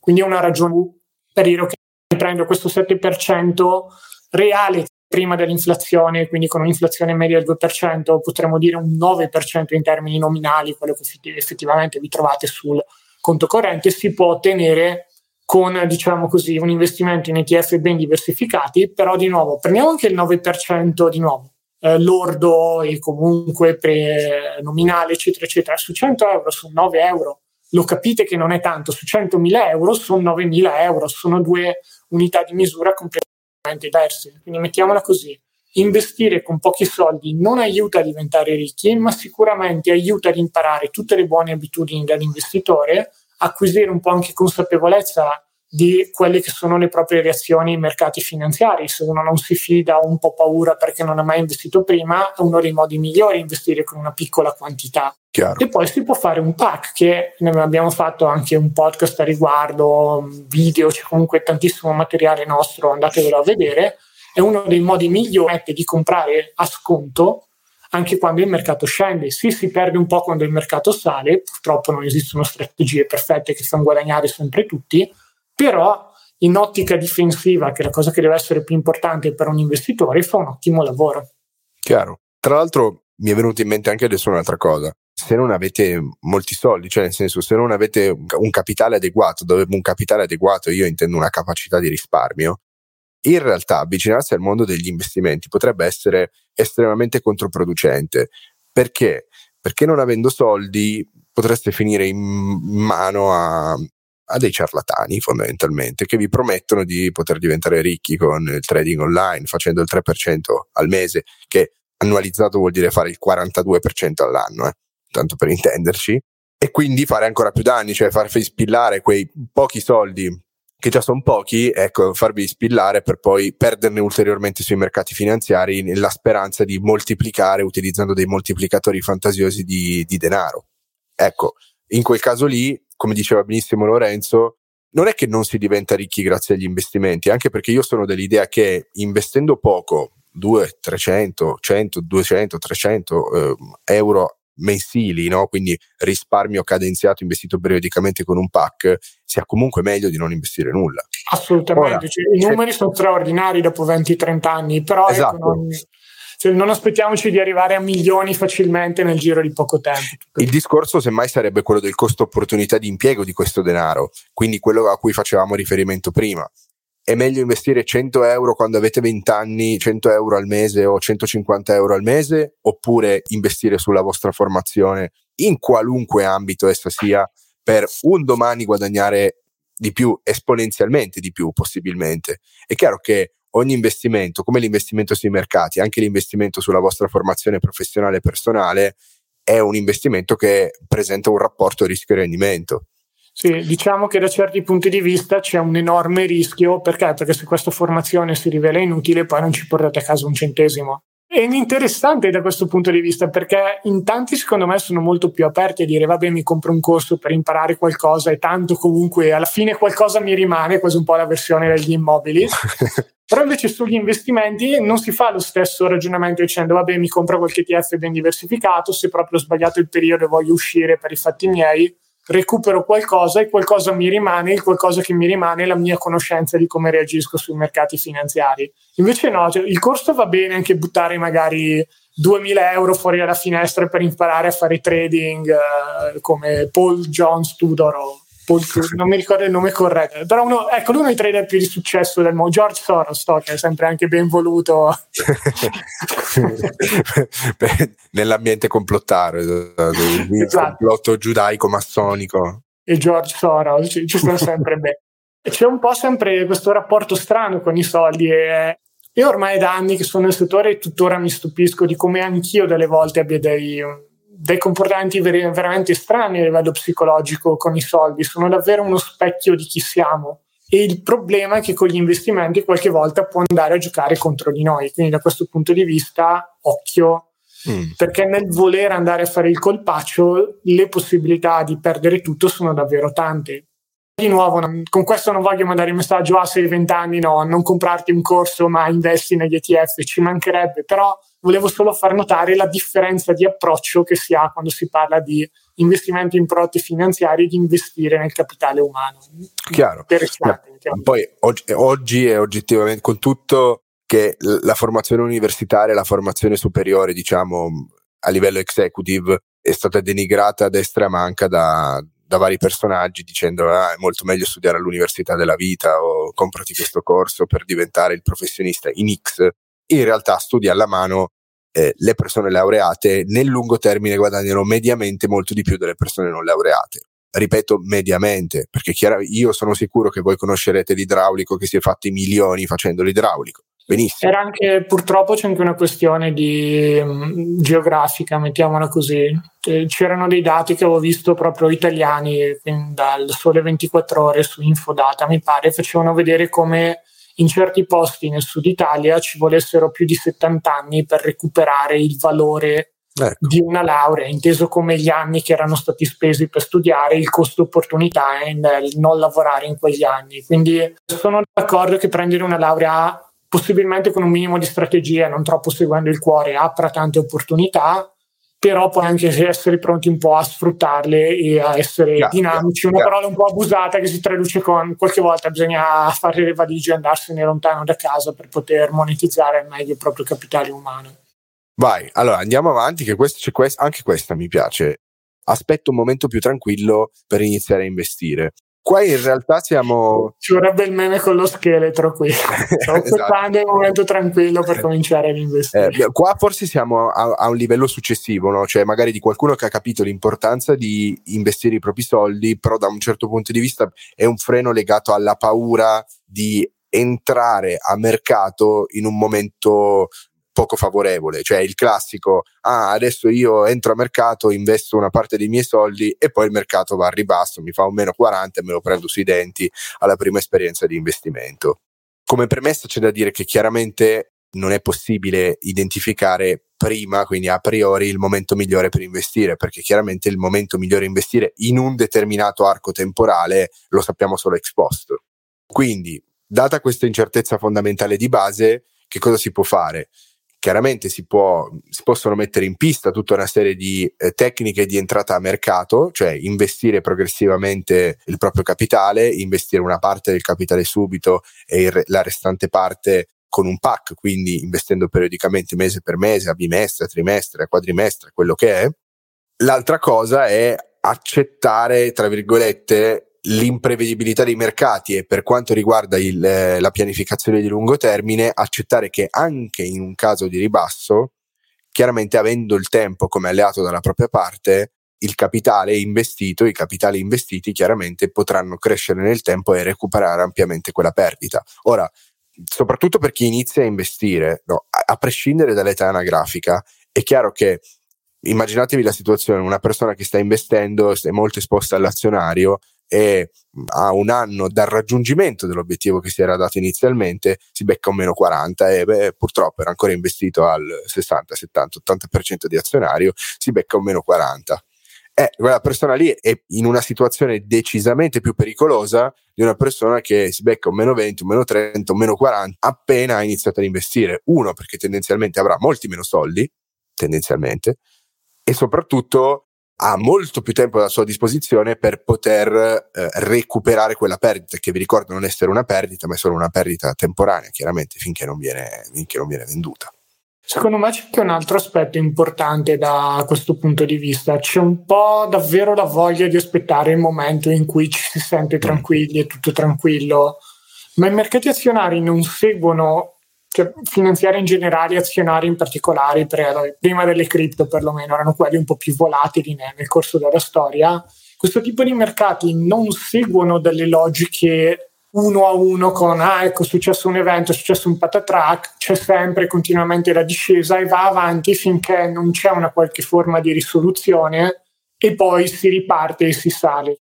Quindi è una ragione per dire che prendo questo 7% reale prima dell'inflazione, quindi con un'inflazione media del 2%, potremmo dire un 9% in termini nominali, quello che effettivamente vi trovate sul conto corrente, si può ottenere con diciamo così, un investimento in ETF ben diversificati, però di nuovo prendiamo anche il 9% di nuovo, eh, lordo e comunque pre- nominale, eccetera, eccetera, su 100 euro, su 9 euro, lo capite che non è tanto, su 100.000 euro sono 9.000 euro, sono due unità di misura completamente diverse. Quindi mettiamola così. Investire con pochi soldi non aiuta a diventare ricchi, ma sicuramente aiuta ad imparare tutte le buone abitudini dall'investitore acquisire un po' anche consapevolezza di quelle che sono le proprie reazioni ai mercati finanziari. Se uno non si fida o un po' paura perché non ha mai investito prima, è uno dei modi migliori investire con una piccola quantità. Chiaro. E poi si può fare un pack, che ne abbiamo fatto anche un podcast a riguardo, video, c'è comunque tantissimo materiale nostro, andatevelo a vedere. È uno dei modi migliori di comprare a sconto anche quando il mercato scende. Sì, si perde un po' quando il mercato sale, purtroppo non esistono strategie perfette che fanno guadagnare sempre tutti, però in ottica difensiva, che è la cosa che deve essere più importante per un investitore, fa un ottimo lavoro. Chiaro. Tra l'altro mi è venuta in mente anche adesso un'altra cosa. Se non avete molti soldi, cioè nel senso se non avete un capitale adeguato, dove un capitale adeguato io intendo una capacità di risparmio, in realtà avvicinarsi al mondo degli investimenti potrebbe essere estremamente controproducente. Perché? Perché non avendo soldi potreste finire in mano a, a dei ciarlatani fondamentalmente che vi promettono di poter diventare ricchi con il trading online facendo il 3% al mese che annualizzato vuol dire fare il 42% all'anno, eh? tanto per intenderci, e quindi fare ancora più danni, cioè farvi spillare quei pochi soldi che già sono pochi, ecco, farvi spillare per poi perderne ulteriormente sui mercati finanziari nella speranza di moltiplicare utilizzando dei moltiplicatori fantasiosi di, di denaro. Ecco, in quel caso lì, come diceva benissimo Lorenzo, non è che non si diventa ricchi grazie agli investimenti, anche perché io sono dell'idea che investendo poco, 2, 300, 100, 200, 300 eh, euro mensili, no? quindi risparmio cadenziato investito periodicamente con un pack, sia comunque meglio di non investire nulla. Assolutamente, Ora, cioè, i numeri sono straordinari dopo 20-30 anni, però ecco, esatto. ecco, non, cioè, non, aspettiamoci di arrivare a milioni facilmente nel giro di poco tempo. Il discorso semmai sarebbe quello del costo opportunità di impiego di questo denaro, quindi quello a cui facevamo riferimento prima è meglio investire 100 euro quando avete 20 anni, 100 euro al mese o 150 euro al mese, oppure investire sulla vostra formazione in qualunque ambito essa sia, per un domani guadagnare di più, esponenzialmente di più possibilmente. È chiaro che ogni investimento, come l'investimento sui mercati, anche l'investimento sulla vostra formazione professionale e personale, è un investimento che presenta un rapporto rischio-rendimento. Sì, diciamo che da certi punti di vista c'è un enorme rischio, perché? Perché se questa formazione si rivela inutile, poi non ci portate a casa un centesimo. È interessante da questo punto di vista perché in tanti secondo me sono molto più aperti a dire vabbè mi compro un corso per imparare qualcosa e tanto comunque alla fine qualcosa mi rimane, quasi un po' la versione degli immobili. [laughs] Però invece sugli investimenti non si fa lo stesso ragionamento dicendo vabbè mi compro qualche ETF ben diversificato, se proprio ho sbagliato il periodo e voglio uscire per i fatti miei, recupero qualcosa e qualcosa mi rimane, il qualcosa che mi rimane è la mia conoscenza di come reagisco sui mercati finanziari. Invece no, cioè, il corso va bene anche buttare magari 2000 euro fuori dalla finestra per imparare a fare trading uh, come Paul Jones Tudor o [laughs] non mi ricordo il nome corretto, però uno, ecco, uno dei trader più di successo del mondo, George Soros, che è sempre anche ben voluto. [laughs] Nell'ambiente complottaro, il esatto. complotto giudaico-massonico. E George Soros, ci, ci stanno sempre bene. C'è un po' sempre questo rapporto strano con i soldi e io ormai da anni che sono nel settore e tuttora mi stupisco di come anch'io delle volte abbia dei dei comportamenti ver- veramente strani a livello psicologico con i soldi, sono davvero uno specchio di chi siamo. E il problema è che con gli investimenti qualche volta può andare a giocare contro di noi. Quindi da questo punto di vista, occhio, mm. perché nel voler andare a fare il colpaccio, le possibilità di perdere tutto sono davvero tante. Di nuovo, con questo non voglio mandare il messaggio, ah, sei 20 anni, no, non comprarti un corso, ma investi negli ETF, ci mancherebbe, però volevo solo far notare la differenza di approccio che si ha quando si parla di investimenti in prodotti finanziari e di investire nel capitale umano. Chiaro. Poi oggi, oggi è oggettivamente con tutto che la formazione universitaria, la formazione superiore, diciamo, a livello executive è stata denigrata a destra e a manca da, da vari personaggi dicendo ah, è molto meglio studiare all'università della vita o comprati questo corso per diventare il professionista in X in realtà studi alla mano eh, le persone laureate nel lungo termine guadagnano mediamente molto di più delle persone non laureate. Ripeto mediamente, perché chiaro, io sono sicuro che voi conoscerete l'idraulico che si è fatto i milioni facendo l'idraulico. Benissimo. Era anche, purtroppo c'è anche una questione di um, geografica, mettiamola così. Eh, c'erano dei dati che avevo visto proprio italiani, dal Sole 24 Ore su Infodata, mi pare, facevano vedere come in certi posti nel sud Italia ci volessero più di 70 anni per recuperare il valore Ecco. di una laurea, inteso come gli anni che erano stati spesi per studiare, il costo opportunità nel non lavorare in quegli anni. Quindi sono d'accordo che prendere una laurea possibilmente con un minimo di strategia, non troppo seguendo il cuore, apra tante opportunità, però poi anche essere pronti un po' a sfruttarle e a essere yeah, dinamici. Una yeah. parola un po' abusata che si traduce con qualche volta bisogna fare le valigie e andarsene lontano da casa per poter monetizzare al meglio il proprio capitale umano. Vai, allora andiamo avanti, che questo, quest- anche questa mi piace. Aspetto un momento più tranquillo per iniziare a investire. Qua in realtà siamo. Ci vorrebbe il meme con lo scheletro qui. [laughs] Sto aspettando esatto. il momento tranquillo per cominciare ad investire. Eh, qua forse siamo a, a un livello successivo, no? cioè magari di qualcuno che ha capito l'importanza di investire i propri soldi, però da un certo punto di vista è un freno legato alla paura di entrare a mercato in un momento poco favorevole, cioè il classico, ah adesso io entro a mercato, investo una parte dei miei soldi e poi il mercato va a ribasso, mi fa un meno 40 e me lo prendo sui denti alla prima esperienza di investimento. Come premessa c'è da dire che chiaramente non è possibile identificare prima, quindi a priori, il momento migliore per investire, perché chiaramente il momento migliore investire in un determinato arco temporale lo sappiamo solo ex post. Quindi, data questa incertezza fondamentale di base, che cosa si può fare? Chiaramente si, può, si, possono mettere in pista tutta una serie di eh, tecniche di entrata a mercato, cioè investire progressivamente il proprio capitale, investire una parte del capitale subito e il, la restante parte con un pack, quindi investendo periodicamente mese per mese, a bimestre, a trimestre, a quadrimestre, quello che è. L'altra cosa è accettare, tra virgolette, l'imprevedibilità dei mercati e per quanto riguarda il, eh, la pianificazione di lungo termine, accettare che anche in un caso di ribasso, chiaramente avendo il tempo come alleato dalla propria parte, il capitale investito, i capitali investiti chiaramente potranno crescere nel tempo e recuperare ampiamente quella perdita. Ora, soprattutto per chi inizia a investire, no, a, a prescindere dall'età anagrafica, è chiaro che immaginatevi la situazione, una persona che sta investendo, è molto esposta all'azionario e a un anno dal raggiungimento dell'obiettivo che si era dato inizialmente si becca un meno 40 e beh, purtroppo era ancora investito al 60, 70, 80% di azionario, si becca un meno 40. Eh, quella persona lì è in una situazione decisamente più pericolosa di una persona che si becca un meno 20, un meno 30, un meno 40 appena ha iniziato ad investire. Uno, perché tendenzialmente avrà molti meno soldi, tendenzialmente, e soprattutto ha molto più tempo a sua disposizione per poter eh, recuperare quella perdita, che vi ricordo non essere una perdita, ma è solo una perdita temporanea, chiaramente, finché non viene, finché non viene venduta. Secondo me c'è anche un altro aspetto importante da questo punto di vista. C'è un po' davvero la voglia di aspettare il momento in cui ci si sente tranquilli, è tutto tranquillo, ma i mercati azionari non seguono cioè, finanziari in generale, azionari in particolare, prima delle cripto perlomeno, erano quelli un po' più volatili nel, corso della storia. Questo tipo di mercati non seguono delle logiche uno a uno con ah ecco è successo un evento, è successo un patatrack, c'è sempre continuamente la discesa e va avanti finché non c'è una qualche forma di risoluzione e poi si riparte e si sale.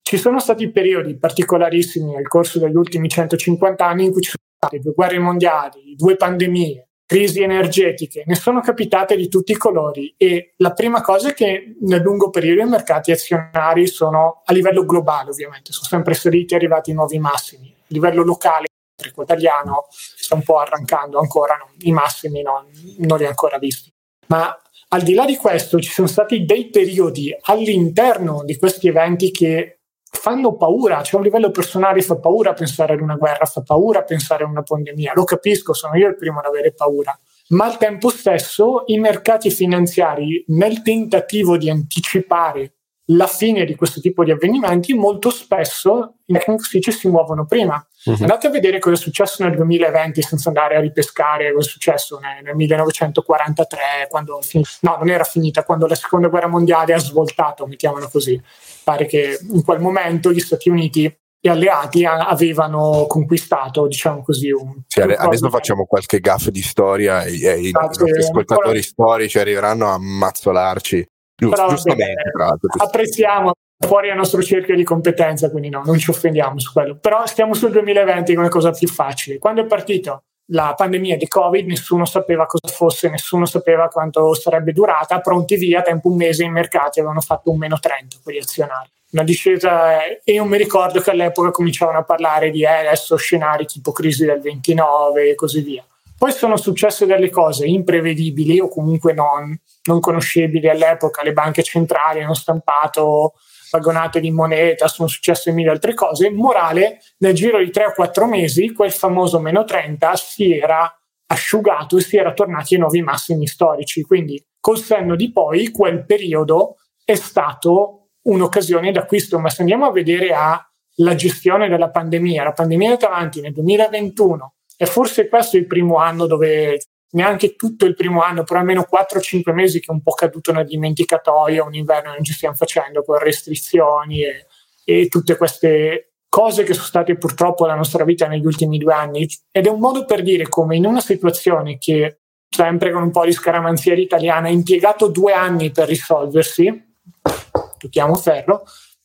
Ci sono stati periodi particolarissimi nel corso degli ultimi 150 anni in cui ci sono due guerre mondiali, due pandemie, crisi energetiche, ne sono capitate di tutti i colori e la prima cosa è che nel lungo periodo i mercati azionari sono a livello globale ovviamente, sono sempre saliti e arrivati nuovi massimi. A livello locale, il italiano sta un po' arrancando ancora, no, i massimi no, non li ha ancora visti. Ma al di là di questo ci sono stati dei periodi all'interno di questi eventi che fanno paura, cioè a un livello personale fa paura pensare ad una guerra, fa paura pensare a una pandemia, lo capisco, sono io il primo ad avere paura, ma al tempo stesso i mercati finanziari nel tentativo di anticipare la fine di questo tipo di avvenimenti molto spesso in uffici si muovono prima. Uh-huh. Andate a vedere cosa è successo nel 2020 senza andare a ripescare cosa è successo nel, nel 1943, quando fin- no, non era finita, quando la seconda guerra mondiale ha svoltato, mettiamola così. Pare che in quel momento gli Stati Uniti gli alleati avevano conquistato, diciamo così, un... Sì, adesso facciamo qualche gaff di storia e, e i nostri ascoltatori ancora... storici arriveranno a mazzolarci. Giusto, giustamente, tra l'altro. Apprezziamo fuori dal nostro cerchio di competenza, quindi no, non ci offendiamo su quello. Però stiamo sul 2020 come cosa più facile. Quando è partito la pandemia di Covid, nessuno sapeva cosa fosse, nessuno sapeva quanto sarebbe durata, pronti via, tempo un mese i mercati avevano fatto un meno 30 per gli azionari. Una discesa, e io mi ricordo che all'epoca cominciavano a parlare di eh, adesso scenari tipo crisi del 29 e così via. Poi sono successe delle cose imprevedibili o comunque non, non conoscibili all'epoca, le banche centrali hanno stampato vagonate di moneta, sono successe mille altre cose. Morale, nel giro di 3 o 4 mesi quel famoso meno 30 si era asciugato e si era tornati ai nuovi massimi storici. Quindi col senno di poi quel periodo è stato un'occasione d'acquisto, ma se andiamo a vedere alla gestione della pandemia, la pandemia è andata avanti nel 2021 e forse questo è il primo anno dove neanche tutto il primo anno, però almeno 4-5 mesi che è un po' caduto nel dimenticatoio, un inverno non ci stiamo facendo con restrizioni e, e tutte queste cose che sono state purtroppo la nostra vita negli ultimi due anni. Ed è un modo per dire come in una situazione che sempre con un po' di scaramanzia italiana ha impiegato due anni per risolversi, tocchiamo ferro,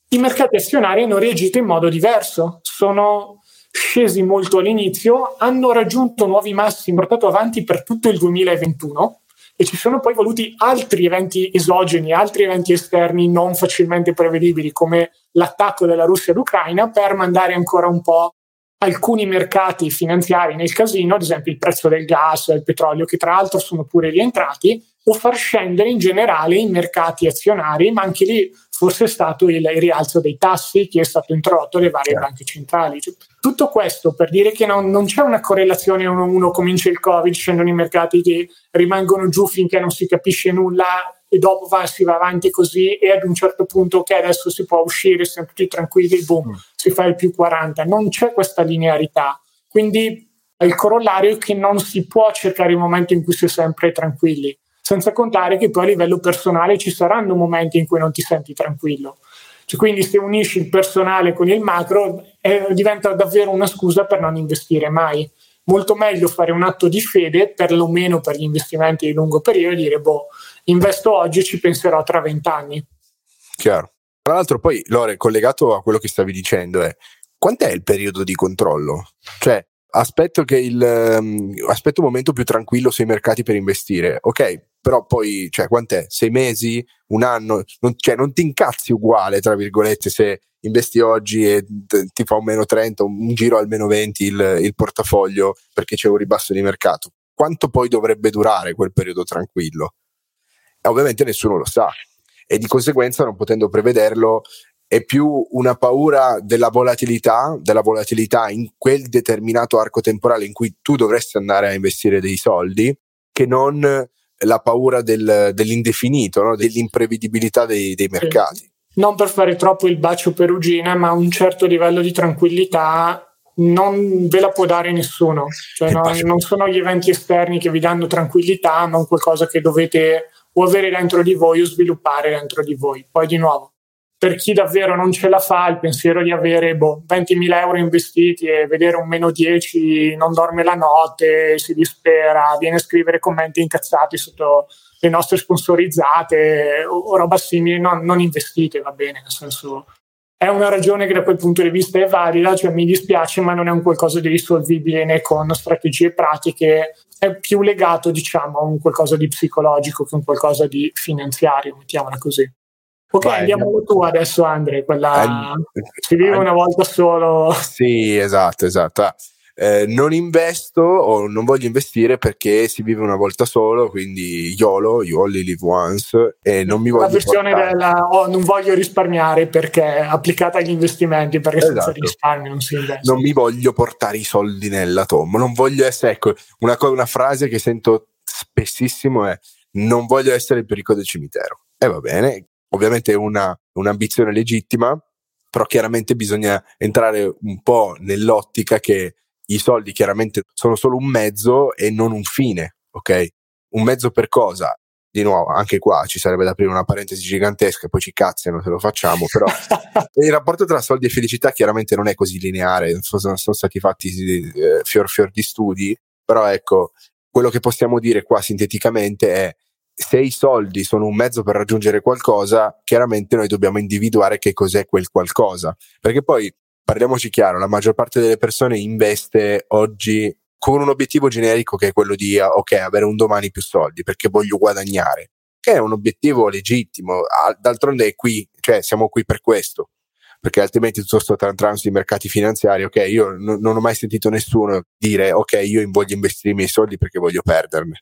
i mercati azionari hanno reagito in modo diverso. Sono scesi molto all'inizio, hanno raggiunto nuovi massimi, portato avanti per tutto il 2021 e ci sono poi voluti altri eventi esogeni, altri eventi esterni non facilmente prevedibili come l'attacco della Russia all'Ucraina per mandare ancora un po' alcuni mercati finanziari nel casino, ad esempio il prezzo del gas, del petrolio, che tra l'altro sono pure rientrati, o far scendere in generale i mercati azionari, ma anche lì forse è stato il, il rialzo dei tassi che è stato introdotto dalle varie banche centrali. Tutto questo per dire che non, non c'è una correlazione, uno, uno comincia il Covid, scendono i mercati che rimangono giù finché non si capisce nulla e dopo va, si va avanti così e ad un certo punto che okay, adesso si può uscire, siamo tutti tranquilli, boom, mm. si fa il più 40. Non c'è questa linearità. Quindi il corollario è che non si può cercare il momento in cui si è sempre tranquilli senza contare che poi a livello personale ci saranno momenti in cui non ti senti tranquillo. Cioè, quindi se unisci il personale con il macro eh, diventa davvero una scusa per non investire mai. Molto meglio fare un atto di fede, perlomeno per gli investimenti di lungo periodo, e dire, boh, investo oggi e ci penserò tra vent'anni. Chiaro. Tra l'altro poi, Lore, collegato a quello che stavi dicendo, è quant'è il periodo di controllo? Cioè, aspetto il um, aspetto un momento più tranquillo sui mercati per investire. Ok, però poi, cioè, quant'è? Sei mesi? Un anno? Non, cioè, non ti incazzi uguale, tra virgolette, se investi oggi e t- ti fa un meno 30, un giro al meno 20 il, il portafoglio perché c'è un ribasso di mercato. Quanto poi dovrebbe durare quel periodo tranquillo? ovviamente nessuno lo sa e di conseguenza non potendo prevederlo è più una paura della volatilità, della volatilità in quel determinato arco temporale in cui tu dovresti andare a investire dei soldi, che non la paura del, dell'indefinito, no? dell'imprevedibilità dei, dei mercati. Non per fare troppo il bacio perugina, ma un certo livello di tranquillità non ve la può dare nessuno. Cioè, no, non sono gli eventi esterni che vi danno tranquillità, ma un qualcosa che dovete o avere dentro di voi o sviluppare dentro di voi. Poi di nuovo, per chi davvero non ce la fa, il pensiero di avere boh, 20.000 euro investiti e vedere un meno 10 non dorme la notte, si dispera, viene a scrivere commenti incazzati sotto le nostre sponsorizzate o, o roba simile, no, non investite, va bene, nel senso è una ragione che da quel punto di vista è valida, cioè mi dispiace, ma non è un qualcosa di risolvibile né con strategie pratiche, è più legato, diciamo, a un qualcosa di psicologico che un qualcosa di finanziario, mettiamola così. Ok, Vai, andiamo tu adesso, Andre, quella eh, si vive una volta solo. Sì, esatto, esatto. Ah, eh, non investo o non voglio investire perché si vive una volta solo, quindi YOLO, you only live once, e non mi voglio. La versione della oh, non voglio risparmiare perché applicata agli investimenti, perché esatto. senza risparmio non si investe. Non mi voglio portare i soldi nella tomba, non voglio essere, ecco, una, una frase che sento spessissimo è non voglio essere il pericolo del cimitero. E va bene, ovviamente è una, un'ambizione legittima, però chiaramente bisogna entrare un po' nell'ottica che i soldi chiaramente sono solo un mezzo e non un fine, ok? Un mezzo per cosa? Di nuovo, anche qua ci sarebbe da aprire una parentesi gigantesca, poi ci cazziano se lo facciamo, però [laughs] il rapporto tra soldi e felicità chiaramente non è così lineare, sono, sono stati fatti eh, fior fior di studi, però ecco, quello che possiamo dire qua sinteticamente è se i soldi sono un mezzo per raggiungere qualcosa, chiaramente noi dobbiamo individuare che cos'è quel qualcosa, perché poi parliamoci chiaro, la maggior parte delle persone investe oggi con un obiettivo generico che è quello di ok, avere un domani più soldi perché voglio guadagnare, che è un obiettivo legittimo, d'altronde è qui, cioè siamo qui per questo, perché altrimenti tutto questo trans di mercati finanziari, ok, io n- non ho mai sentito nessuno dire ok, io voglio investire i miei soldi perché voglio perderne.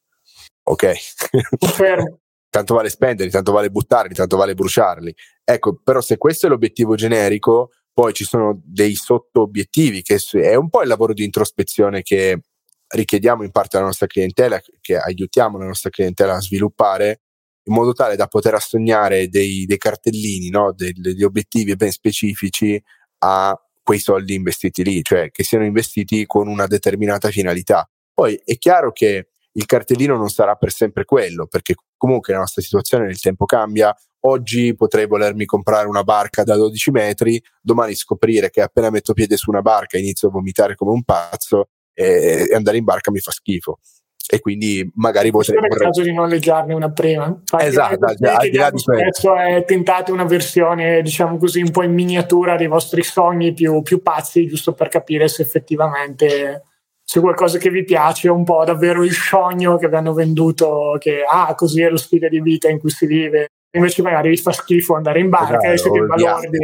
Ok. [laughs] tanto vale spenderli, tanto vale buttarli, tanto vale bruciarli. Ecco, però se questo è l'obiettivo generico, poi ci sono dei sotto obiettivi che è un po' il lavoro di introspezione che richiediamo in parte alla nostra clientela, che aiutiamo la nostra clientela a sviluppare in modo tale da poter assegnare dei, dei cartellini, no? De, degli obiettivi ben specifici a quei soldi investiti lì, cioè che siano investiti con una determinata finalità. Poi è chiaro che il cartellino non sarà per sempre quello, perché comunque la nostra situazione nel tempo cambia, oggi potrei volermi comprare una barca da 12 metri, domani scoprire che appena metto piede su una barca inizio a vomitare come un pazzo e, andare in barca mi fa schifo. E quindi magari potrei. È il caso di noleggiarne una prima. Infatti, esatto, al di là di spesso è tentate una versione, diciamo così, un po' in miniatura dei vostri sogni più, più pazzi, giusto per capire se effettivamente se qualcosa che vi piace, un po' davvero il sogno che vi hanno venduto, che ah, così è lo stile di vita in cui si vive invece magari vi fa schifo andare in barca esatto, e siete balordi.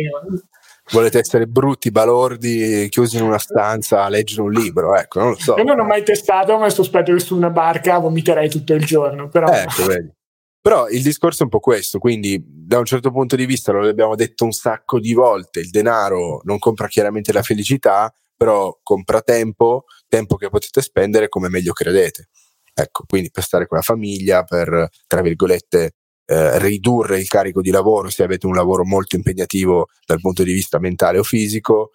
Volete essere brutti, balordi, chiusi in una stanza a leggere un libro, ecco, non lo so. Io non ho mai testato, ma sospetto che su una barca vomiterei tutto il giorno. Però... Ecco, vedi. Però il discorso è un po' questo, quindi da un certo punto di vista lo abbiamo detto un sacco di volte, il denaro non compra chiaramente la felicità, però compra tempo, tempo che potete spendere come meglio credete. Ecco, quindi per stare con la famiglia, per, tra virgolette, eh, ridurre il carico di lavoro se avete un lavoro molto impegnativo dal punto di vista mentale o fisico,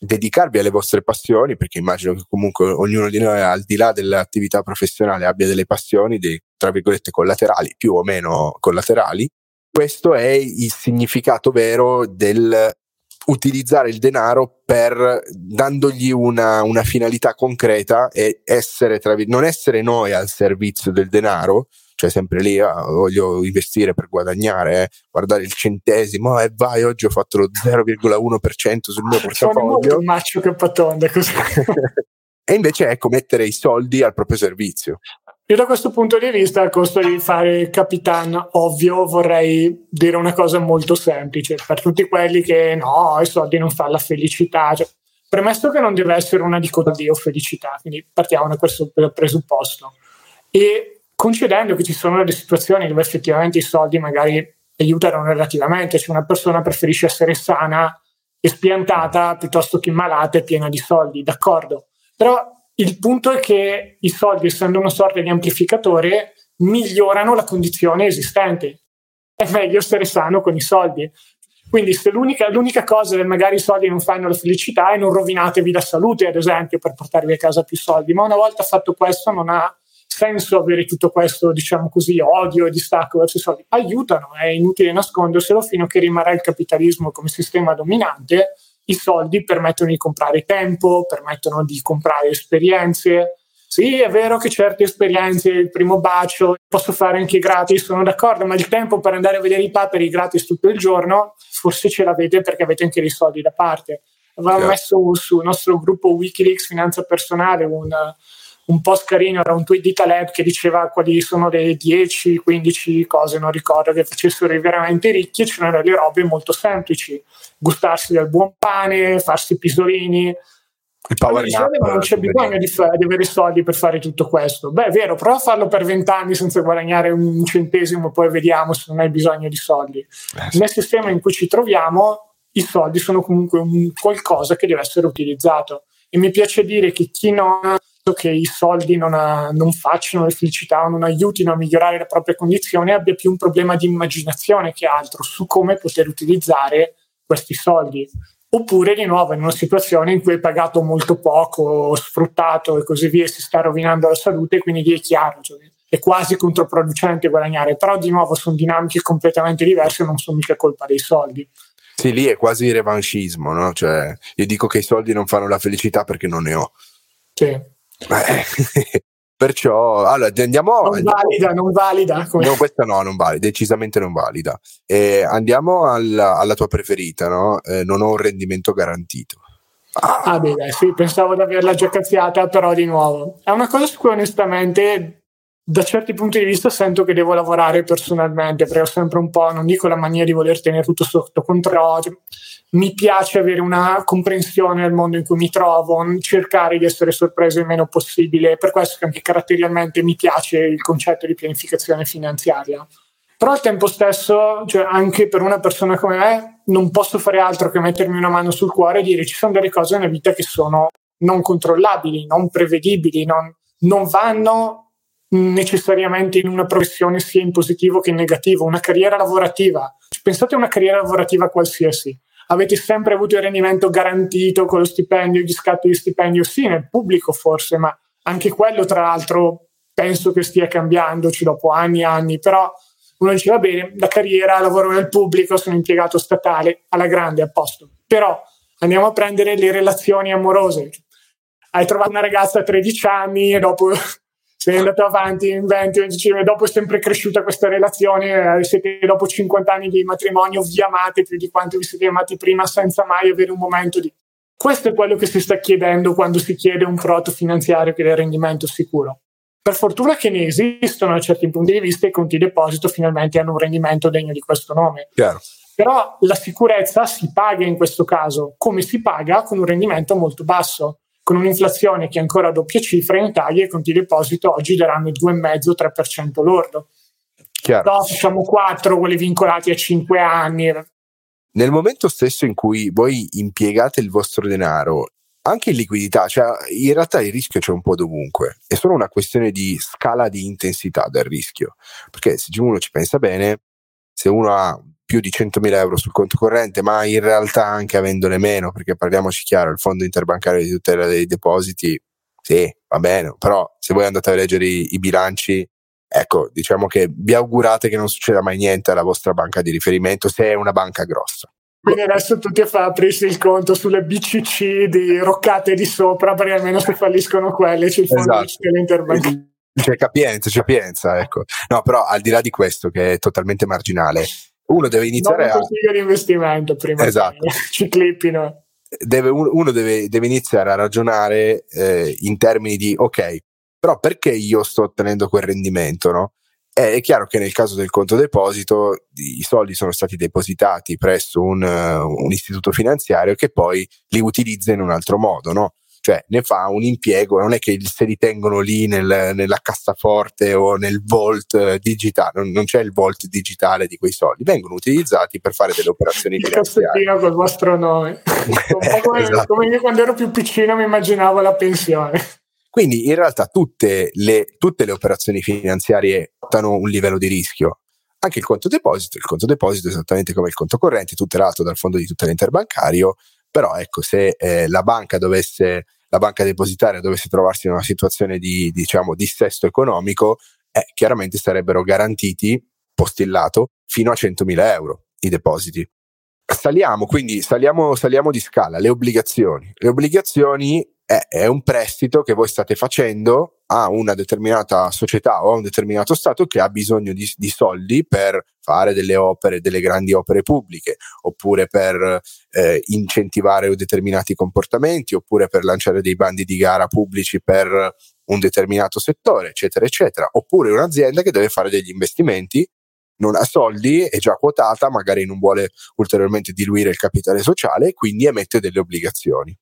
dedicarvi alle vostre passioni, perché immagino che comunque ognuno di noi, al di là dell'attività professionale, abbia delle passioni, dei, tra virgolette, collaterali, più o meno collaterali. Questo è il significato vero del utilizzare il denaro per dandogli una, una finalità concreta e essere, tra, non essere noi al servizio del denaro, cioè sempre lì ah, voglio investire per guadagnare, eh, guardare il centesimo e eh, vai, oggi ho fatto lo 0,1% sul mio portafoglio. Sono macio che patonda così. [laughs] e invece ecco mettere i soldi al proprio servizio. Io da questo punto di vista, al costo di fare capitan ovvio, vorrei dire una cosa molto semplice per tutti quelli che no, i soldi non fanno la felicità. Cioè, premesso che non deve essere una dicotomia o felicità, quindi partiamo da questo presupposto. E concedendo che ci sono delle situazioni dove effettivamente i soldi magari aiutano relativamente, cioè una persona preferisce essere sana e spiantata piuttosto che malata e piena di soldi, d'accordo. Però il punto è che i soldi, essendo una sorta di amplificatore, migliorano la condizione esistente. È meglio stare sano con i soldi. Quindi se l'unica, l'unica cosa che magari i soldi non fanno la felicità è non rovinatevi la salute, ad esempio, per portarvi a casa più soldi. Ma una volta fatto questo non ha senso avere tutto questo, diciamo così, odio e distacco verso i soldi. Aiutano, è inutile nasconderselo fino a che rimarrà il capitalismo come sistema dominante i soldi permettono di comprare tempo, permettono di comprare esperienze. Sì, è vero che certe esperienze, il primo bacio, posso fare anche gratis, sono d'accordo, ma il tempo per andare a vedere i paperi gratis tutto il giorno, forse ce l'avete perché avete anche dei soldi da parte. Avevamo yeah. messo sul nostro gruppo Wikileaks Finanza Personale un, un post carino, era un tweet di Taleb che diceva quali sono le 10, 15 cose, non ricordo, che facessero i veramente ricchi e c'erano delle robe molto semplici, gustarsi del buon pane, farsi i pisolini. Il power nap, non c'è bisogno di, fa- di, avere soldi per fare tutto questo. Beh, è vero, prova a farlo per vent'anni senza guadagnare un centesimo, poi vediamo se non hai bisogno di soldi. Eh sì. Nel sistema in cui ci troviamo, i soldi sono comunque un qualcosa che deve essere utilizzato. E mi piace dire che chi non ha che i soldi non, ha, non facciano la felicità o non aiutino a migliorare la propria condizione abbia più un problema di immaginazione che altro su come poter utilizzare questi soldi. Oppure di nuovo in una situazione in cui hai pagato molto poco, sfruttato e così via, si sta rovinando la salute, quindi lì è chiaro, cioè, è quasi controproducente guadagnare, però di nuovo sono dinamiche completamente diverse, non sono mica colpa dei soldi. Sì, lì è quasi revanchismo, no? Cioè, io dico che i soldi non fanno la felicità perché non ne ho. Sì. [laughs] Perciò, allora, andiamo... Non andiamo, valida, non valida. Come... No, questa no, non valida, decisamente non valida. Eh, andiamo alla, alla, tua preferita, no? Eh, non ho un rendimento garantito. Ah, ah beh, sì, pensavo di averla già cazziata, però di nuovo. È una cosa su cui onestamente da certi punti di vista sento che devo lavorare personalmente, perché ho sempre un po', non dico la mania di voler tenere tutto sotto controllo, mi piace avere una comprensione del mondo in cui mi trovo, cercare di essere sorpreso il meno possibile, per questo che anche caratterialmente mi piace il concetto di pianificazione finanziaria. Però al tempo stesso, cioè anche per una persona come me, non posso fare altro che mettermi una mano sul cuore e dire ci sono delle cose nella vita che sono non controllabili, non prevedibili, non, non vanno necessariamente in una professione sia in positivo che in negativo, una carriera lavorativa. Pensate a una carriera lavorativa qualsiasi. Avete sempre avuto il rendimento garantito con lo stipendio, gli scatti di stipendio, sì, nel pubblico forse, ma anche quello, tra l'altro, penso che stia cambiandoci dopo anni e anni, però uno dice va bene, la carriera, lavoro nel pubblico, sono impiegato statale, alla grande, a posto. Però andiamo a prendere le relazioni amorose. Hai trovato una ragazza a 13 anni e dopo sei andato avanti in 20, 25, dopo è sempre cresciuta questa relazione, eh, siete dopo 50 anni di matrimonio, vi amate più di quanto vi siete amati prima senza mai avere un momento di... Questo è quello che si sta chiedendo quando si chiede un prodotto finanziario che il rendimento sicuro. Per fortuna che ne esistono a certi punti di vista i conti deposito finalmente hanno un rendimento degno di questo nome. Chiaro. Però la sicurezza si paga in questo caso, come si paga con un rendimento molto basso con un'inflazione che è ancora a doppia cifra in Italia i conti deposito oggi daranno il 2,5-3% lordo. Chiaro. No, facciamo 4, quelli vincolati a 5 anni. Nel momento stesso in cui voi impiegate il vostro denaro, anche in liquidità, cioè in realtà il rischio c'è un po' dovunque, è solo una questione di scala di intensità del rischio, perché se uno ci pensa bene, se uno ha più di 100.000 euro sul conto corrente, ma in realtà anche avendone meno, perché parliamoci chiaro, il fondo interbancario di tutela dei depositi, sì, va bene, però se voi andate a leggere i, i bilanci, ecco, diciamo che vi augurate che non succeda mai niente alla vostra banca di riferimento se è una banca grossa. Quindi adesso tutti a fare aprirsi il conto sulle BCC di roccate di sopra, perché almeno se falliscono quelle c'è il fondo esatto. interbancario. C'è capienza, c'è capienza, ecco. No, però al di là di questo, che è totalmente marginale, uno deve iniziare non a... consiglio di investimento prima esatto. che ci clippino. Deve, uno deve, deve, iniziare a ragionare eh, in termini di, ok, però perché io sto ottenendo quel rendimento, no? È chiaro che nel caso del conto deposito i soldi sono stati depositati presso un, un istituto finanziario che poi li utilizza in un altro modo, no? Cioè ne fa un impiego, non è che se li tengono lì nel, nella cassaforte o nel vault digitale, non, non, c'è il vault digitale di quei soldi, vengono utilizzati per fare delle operazioni finanziarie. Il col vostro nome, [laughs] un come, esatto. come io quando ero più piccino mi immaginavo la pensione. Quindi in realtà tutte le, tutte le operazioni finanziarie hanno un livello di rischio. Anche il conto deposito, il conto deposito esattamente come il conto corrente, tutelato dal fondo di tutela interbancario, però ecco, se eh, la banca dovesse, la banca depositaria dovesse trovarsi in una situazione di, diciamo, dissesto economico, eh, chiaramente sarebbero garantiti, postillato, fino a 100.000 euro i depositi. Saliamo, quindi saliamo, saliamo di scala, le obbligazioni. Le obbligazioni è, è, un prestito che voi state facendo a una determinata società o a un determinato Stato che ha bisogno di, di soldi per fare delle opere, delle grandi opere pubbliche, oppure per eh, incentivare determinati comportamenti, oppure per lanciare dei bandi di gara pubblici per un determinato settore, eccetera, eccetera. Oppure un'azienda che deve fare degli investimenti non ha soldi, è già quotata, magari non vuole ulteriormente diluire il capitale sociale, quindi emette delle obbligazioni.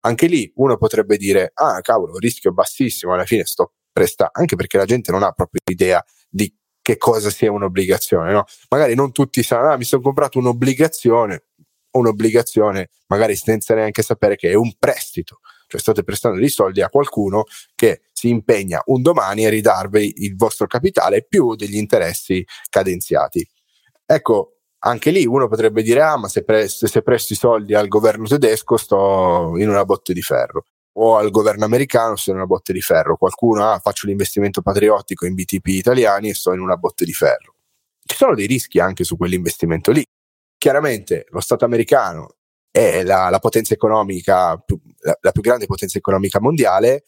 Anche lì uno potrebbe dire, ah cavolo, rischio bassissimo, alla fine sto prestando, anche perché la gente non ha proprio idea di che cosa sia un'obbligazione, no? Magari non tutti sanno, ah mi sono comprato un'obbligazione, un'obbligazione magari senza neanche sapere che è un prestito, cioè state prestando dei soldi a qualcuno che si impegna un domani a ridarvi il vostro capitale più degli interessi cadenziati. Ecco, anche lì uno potrebbe dire: Ah, ma se, presto, se presto i soldi al governo tedesco sto in una botte di ferro, o al governo americano sto in una botte di ferro. Qualcuno, ah, faccio l'investimento patriottico in BTP italiani e sto in una botte di ferro. Ci sono dei rischi anche su quell'investimento lì. Chiaramente lo Stato americano è la, la potenza economica, la, la più grande potenza economica mondiale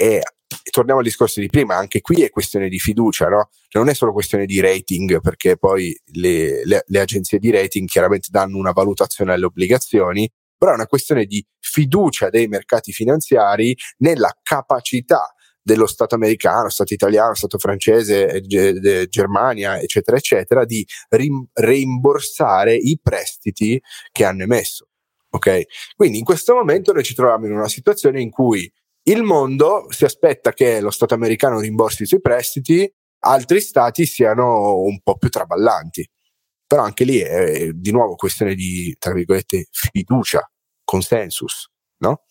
e torniamo al discorso di prima, anche qui è questione di fiducia, no? non è solo questione di rating, perché poi le, le, le, agenzie di rating chiaramente danno una valutazione alle obbligazioni, però è una questione di fiducia dei mercati finanziari nella capacità dello Stato americano, Stato italiano, Stato francese, G- Germania, eccetera, eccetera, di rim- reimborsare i prestiti che hanno emesso. Ok? Quindi in questo momento noi ci troviamo in una situazione in cui il mondo si aspetta che lo Stato americano rimborsi i suoi prestiti, altri stati siano un po' più traballanti. Però anche lì è di nuovo questione di, tra virgolette, fiducia, consensus, no?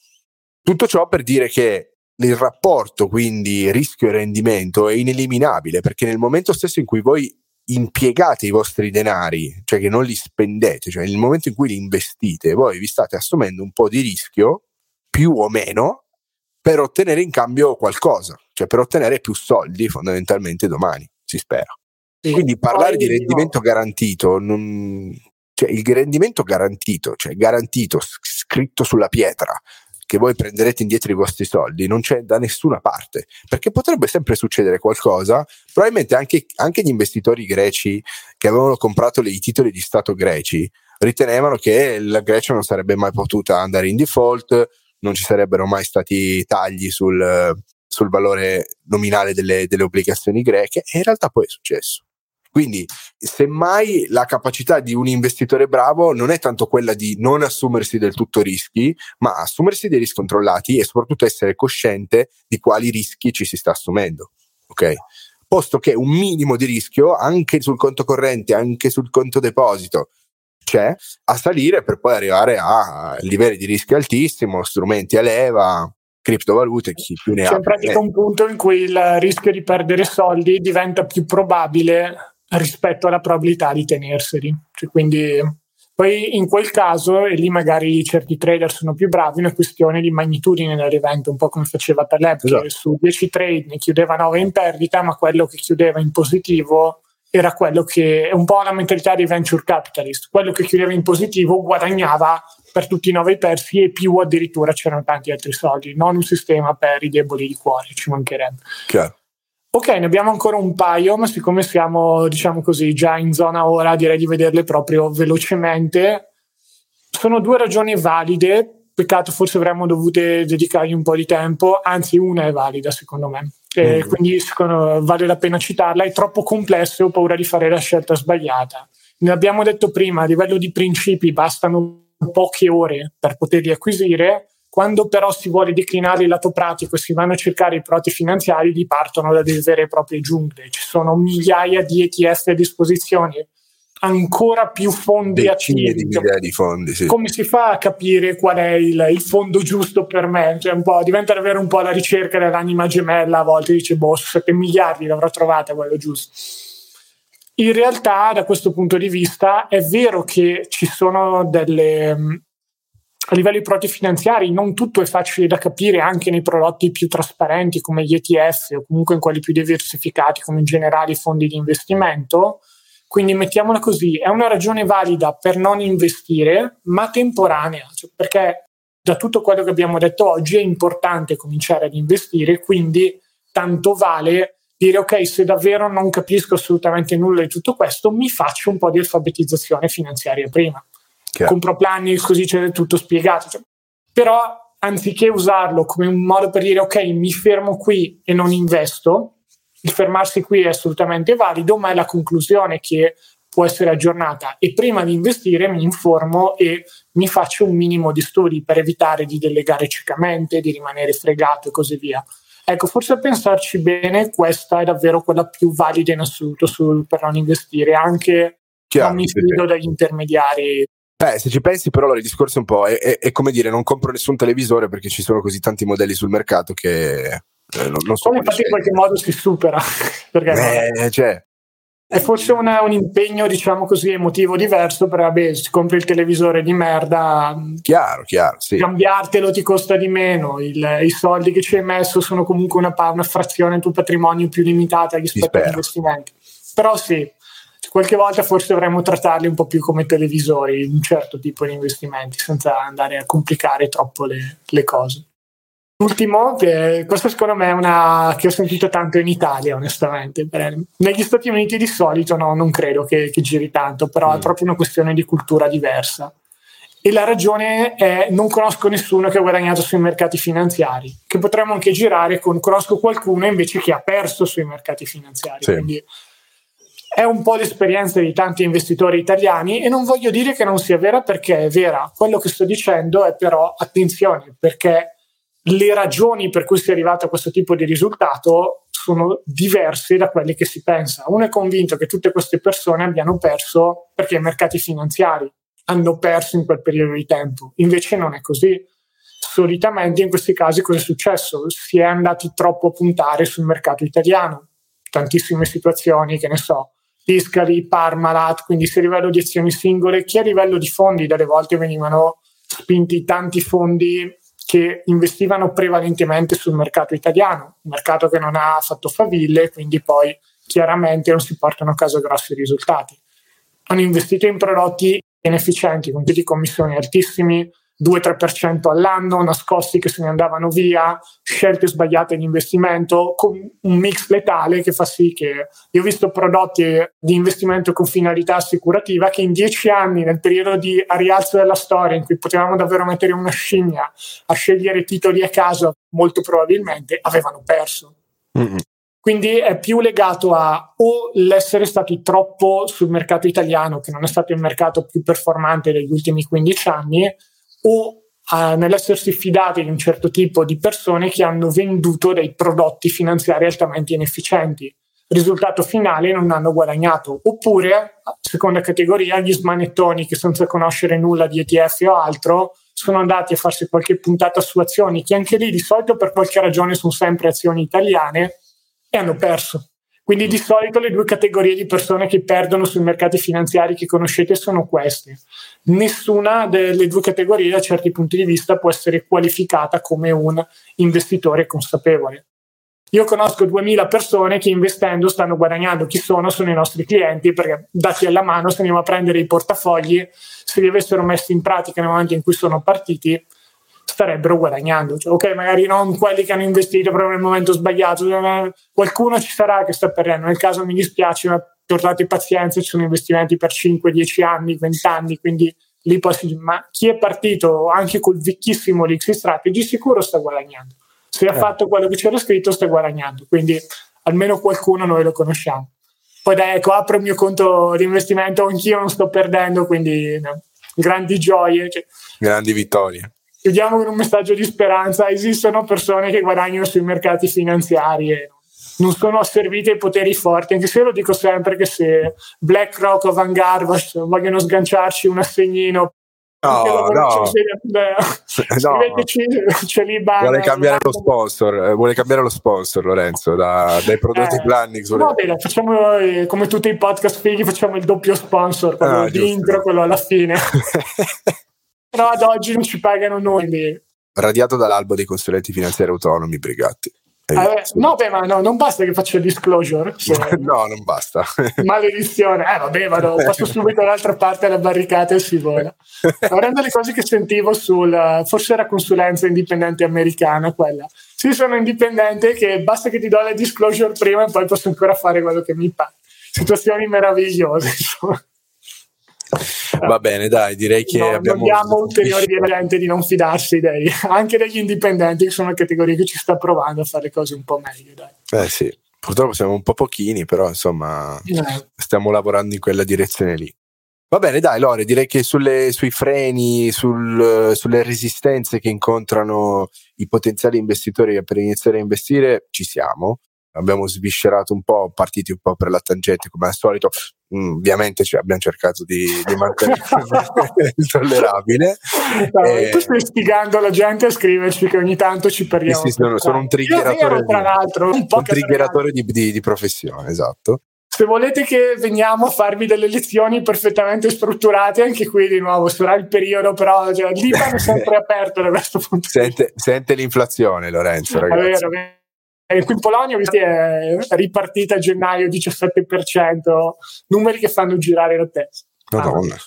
Tutto ciò per dire che il rapporto quindi rischio e rendimento è ineliminabile perché nel momento stesso in cui voi impiegate i vostri denari, cioè che non li spendete, cioè nel momento in cui li investite, voi vi state assumendo un po' di rischio, più o meno, per ottenere in cambio qualcosa, cioè per ottenere più soldi fondamentalmente domani, si spera. Sì, Quindi parlare di rendimento no. garantito, non, cioè il rendimento garantito, cioè garantito, scritto sulla pietra, che voi prenderete indietro i vostri soldi, non c'è da nessuna parte, perché potrebbe sempre succedere qualcosa, probabilmente anche, anche gli investitori greci che avevano comprato i titoli di Stato greci ritenevano che la Grecia non sarebbe mai potuta andare in default, non ci sarebbero mai stati tagli sul, sul valore nominale delle, delle obbligazioni greche e in realtà poi è successo. Quindi, semmai la capacità di un investitore bravo non è tanto quella di non assumersi del tutto rischi, ma assumersi dei rischi controllati e soprattutto essere cosciente di quali rischi ci si sta assumendo. Ok? Posto che un minimo di rischio anche sul conto corrente, anche sul conto deposito, c'è a salire per poi arrivare a livelli di rischio altissimo, strumenti a leva, criptovalute, chi più ne ha. C'è in pratica un punto in cui il rischio di perdere soldi diventa più probabile rispetto alla probabilità di tenerseli. Cioè, quindi poi in quel caso, e lì magari certi trader sono più bravi, una questione di magnitudine dell'evento, un po' come faceva Taleb, esatto. che su 10 trade ne chiudeva 9 in perdita, ma quello che chiudeva in positivo era quello che è un po' la mentalità dei venture capitalist, quello che chiudeva in positivo guadagnava per tutti i 9 persi e più addirittura c'erano tanti altri soldi, non un sistema per i deboli di cuore, ci mancherebbe. Chiaro. Ok, ne abbiamo ancora un paio, ma siccome siamo, diciamo così, già in zona ora, direi di vederle proprio velocemente. Sono due ragioni valide, peccato forse avremmo dovuto dedicargli un po' di tempo, anzi una è valida secondo me. E mm. Quindi secondo, vale la pena citarla, è troppo complessa e ho paura di fare la scelta sbagliata. Ne abbiamo detto prima, a livello di principi bastano poche ore per poterli acquisire, quando però si vuole declinare il lato pratico e si vanno a cercare i prodotti finanziari, li partono da delle vere e proprie giungle. Ci sono migliaia di ETF a disposizione, ancora più fondi Decine attivi. di migliaia di fondi, sì. Come si fa a capire qual è il, il fondo giusto per me? Cioè un po', diventa davvero un po' la ricerca dell'anima gemella, a volte dice, boh, su 7 miliardi l'avrò trovata quello giusto. In realtà, da questo punto di vista, è vero che ci sono delle, a livello di prodotti finanziari non tutto è facile da capire anche nei prodotti più trasparenti come gli ETF o comunque in quelli più diversificati come in generale i fondi di investimento. Quindi mettiamola così, è una ragione valida per non investire, ma temporanea, cioè perché da tutto quello che abbiamo detto oggi è importante cominciare ad investire, quindi tanto vale dire ok, se davvero non capisco assolutamente nulla di tutto questo, mi faccio un po' di alfabetizzazione finanziaria prima. Chiaro. compro planning così c'è tutto spiegato. Cioè, però anziché usarlo come un modo per dire ok, mi fermo qui e non investo, il fermarsi qui è assolutamente valido, ma è la conclusione che può essere aggiornata e prima di investire mi informo e mi faccio un minimo di studi per evitare di delegare ciecamente, di rimanere fregato e così via. Ecco, forse a pensarci bene, questa è davvero quella più valida in assoluto sul, per non investire, anche Chiaro, non mi fido dagli intermediari Beh, se ci pensi, però, allora il discorso è un po'. È, è, è, come dire, non compro nessun televisore perché ci sono così tanti modelli sul mercato che. Eh, non, non so. Come infatti in qualche modo si supera. [laughs] perché eh, cioè. È forse una, un impegno, diciamo così, emotivo diverso, però vabbè, se compri il televisore di merda, chiaro, chiaro, sì. cambiartelo ti costa di meno, il, i soldi che ci hai messo sono comunque una, una frazione del tuo patrimonio più limitata rispetto agli investimenti. Però sì, qualche volta forse dovremmo trattarli un po' più come televisori, un certo tipo di investimenti, senza andare a complicare troppo le, le cose. Ultimo, che questo secondo me è una che ho sentito tanto in Italia, onestamente. Negli Stati Uniti di solito no, non credo che, che giri tanto, però mm. è proprio una questione di cultura diversa. E la ragione è non conosco nessuno che ha guadagnato sui mercati finanziari, che potremmo anche girare con conosco qualcuno invece che ha perso sui mercati finanziari. Sì. Quindi è un po' l'esperienza di tanti investitori italiani e non voglio dire che non sia vera perché è vera. Quello che sto dicendo è però attenzione perché le ragioni per cui si è arrivato a questo tipo di risultato sono diverse da quelle che si pensa. Uno è convinto che tutte queste persone abbiano perso perché i mercati finanziari hanno perso in quel periodo di tempo. Invece non è così. Solitamente in questi casi cosa è successo? Si è andati troppo a puntare sul mercato italiano. Tantissime situazioni, che ne so, Tiscali, Parmalat, quindi sia a livello di azioni singole che a livello di fondi, delle volte venivano spinti tanti fondi che investivano prevalentemente sul mercato italiano, un mercato che non ha fatto faville, quindi poi chiaramente non si portano a casa grossi risultati. Hanno investito in prodotti inefficienti, con tutti commissioni altissimi, 2-3% all'anno, nascosti che se ne andavano via, scelte sbagliate di investimento, con un mix letale che fa sì che io ho visto prodotti di investimento con finalità assicurativa che in dieci anni, nel periodo di rialzo della storia, in cui potevamo davvero mettere una scimmia a scegliere titoli a caso, molto probabilmente avevano perso. Mm-hmm. Quindi è più legato a o l'essere stati troppo sul mercato italiano, che non è stato il mercato più performante degli ultimi 15 anni, o uh, nell'essersi fidati di un certo tipo di persone che hanno venduto dei prodotti finanziari altamente inefficienti. Risultato finale non hanno guadagnato. Oppure, seconda categoria, gli smanettoni che senza conoscere nulla di ETF o altro sono andati a farsi qualche puntata su azioni che anche lì di solito per qualche ragione sono sempre azioni italiane e hanno perso. Quindi di solito le due categorie di persone che perdono sui mercati finanziari che conoscete sono queste. Nessuna delle due categorie da certi punti di vista può essere qualificata come un investitore consapevole. Io conosco 2000 persone che investendo stanno guadagnando. Chi sono? Sono i nostri clienti perché dati alla mano se andiamo a prendere i portafogli, se li avessero messi in pratica nel momento in cui sono partiti, starebbero guadagnando. Cioè, ok, magari non quelli che hanno investito proprio nel momento sbagliato, qualcuno ci sarà che sta perdendo. Nel caso mi dispiace, ma portate pazienza, ci sono investimenti per 5, 10 anni, 20 anni, quindi lì poi ma chi è partito anche col vecchissimo Lixi Strategy sicuro sta guadagnando. Se ha eh. fatto quello che c'era scritto sta guadagnando, quindi almeno qualcuno noi lo conosciamo. Poi dai, ecco, apro il mio conto di investimento, anch'io non sto perdendo, quindi no, grandi gioie. Cioè, grandi vittorie chiudiamo con un messaggio di speranza. Esistono persone che guadagnano sui mercati finanziari e non sono asserviti ai poteri forti, anche se io lo dico sempre che se BlackRock o Vanguard vogliono sganciarci un assegnino No, no. [laughs] no. vuole cambiare lo sponsor, eh, vuole cambiare lo sponsor Lorenzo da, dai prodotti eh, Plannix. Va bene, facciamo eh, come tutti i podcast fighi, facciamo il doppio sponsor, quello ah, dentro, quello alla fine. [laughs] Però ad oggi non ci pagano noi. Radiato dall'albo dei consulenti finanziari autonomi, Brigatti. Eh, no, beh, ma no, non basta che faccia il disclosure. Se... [laughs] no, non basta. [laughs] Maledizione. Eh, vabbè, vado, passo subito dall'altra parte della barricata e si vola. Una delle cose che sentivo sul, forse era consulenza indipendente americana quella. Sì, sono indipendente che basta che ti do la disclosure prima e poi posso ancora fare quello che mi pare. Situazioni meravigliose, [laughs] insomma. Va bene, dai, direi che no, abbiamo... Non diamo [laughs] ulteriori gente di non fidarsi dei, anche degli indipendenti, che sono una categoria che ci sta provando a fare le cose un po' meglio. Dai. Eh sì, purtroppo siamo un po' pochini, però insomma eh. stiamo lavorando in quella direzione lì. Va bene, dai, Lore, direi che sulle, sui freni, sul, sulle resistenze che incontrano i potenziali investitori per iniziare a investire, ci siamo abbiamo sviscerato un po', partiti un po' per la tangente come al solito. Mm, ovviamente cioè, abbiamo cercato di, di mantenere il [laughs] tollerabile. No, e... Tu stai sfigando la gente a scriverci che ogni tanto ci perdiamo. Sì, sì, sono, sono, un triggeratore, tra l'altro, un, un triggeratore di, di, di professione, esatto se volete che veniamo a farvi delle lezioni perfettamente strutturate, anche qui di nuovo sarà il periodo, però cioè, il libro è sempre [laughs] aperto da questo punto di vista. Sente l'inflazione, Lorenzo, ragazzi. È vero, vero. E qui in Polonia è ripartita a gennaio 17%, numeri che fanno girare la testa. Madonna. Ah.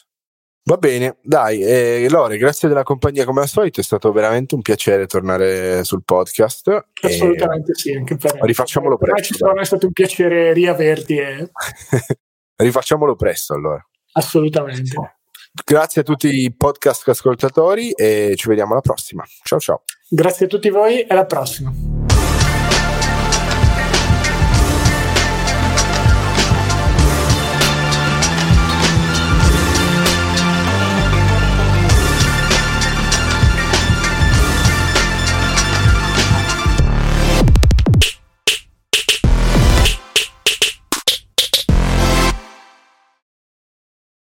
Va bene, dai, eh, Lore, grazie della compagnia come al solito, è stato veramente un piacere tornare sul podcast. Assolutamente sì, anche per me. Rifacciamolo per presto. Me è stato un piacere riaverti. E... [laughs] Rifacciamolo presto allora. Assolutamente. Grazie a tutti i podcast ascoltatori e ci vediamo alla prossima. Ciao ciao. Grazie a tutti voi e alla prossima.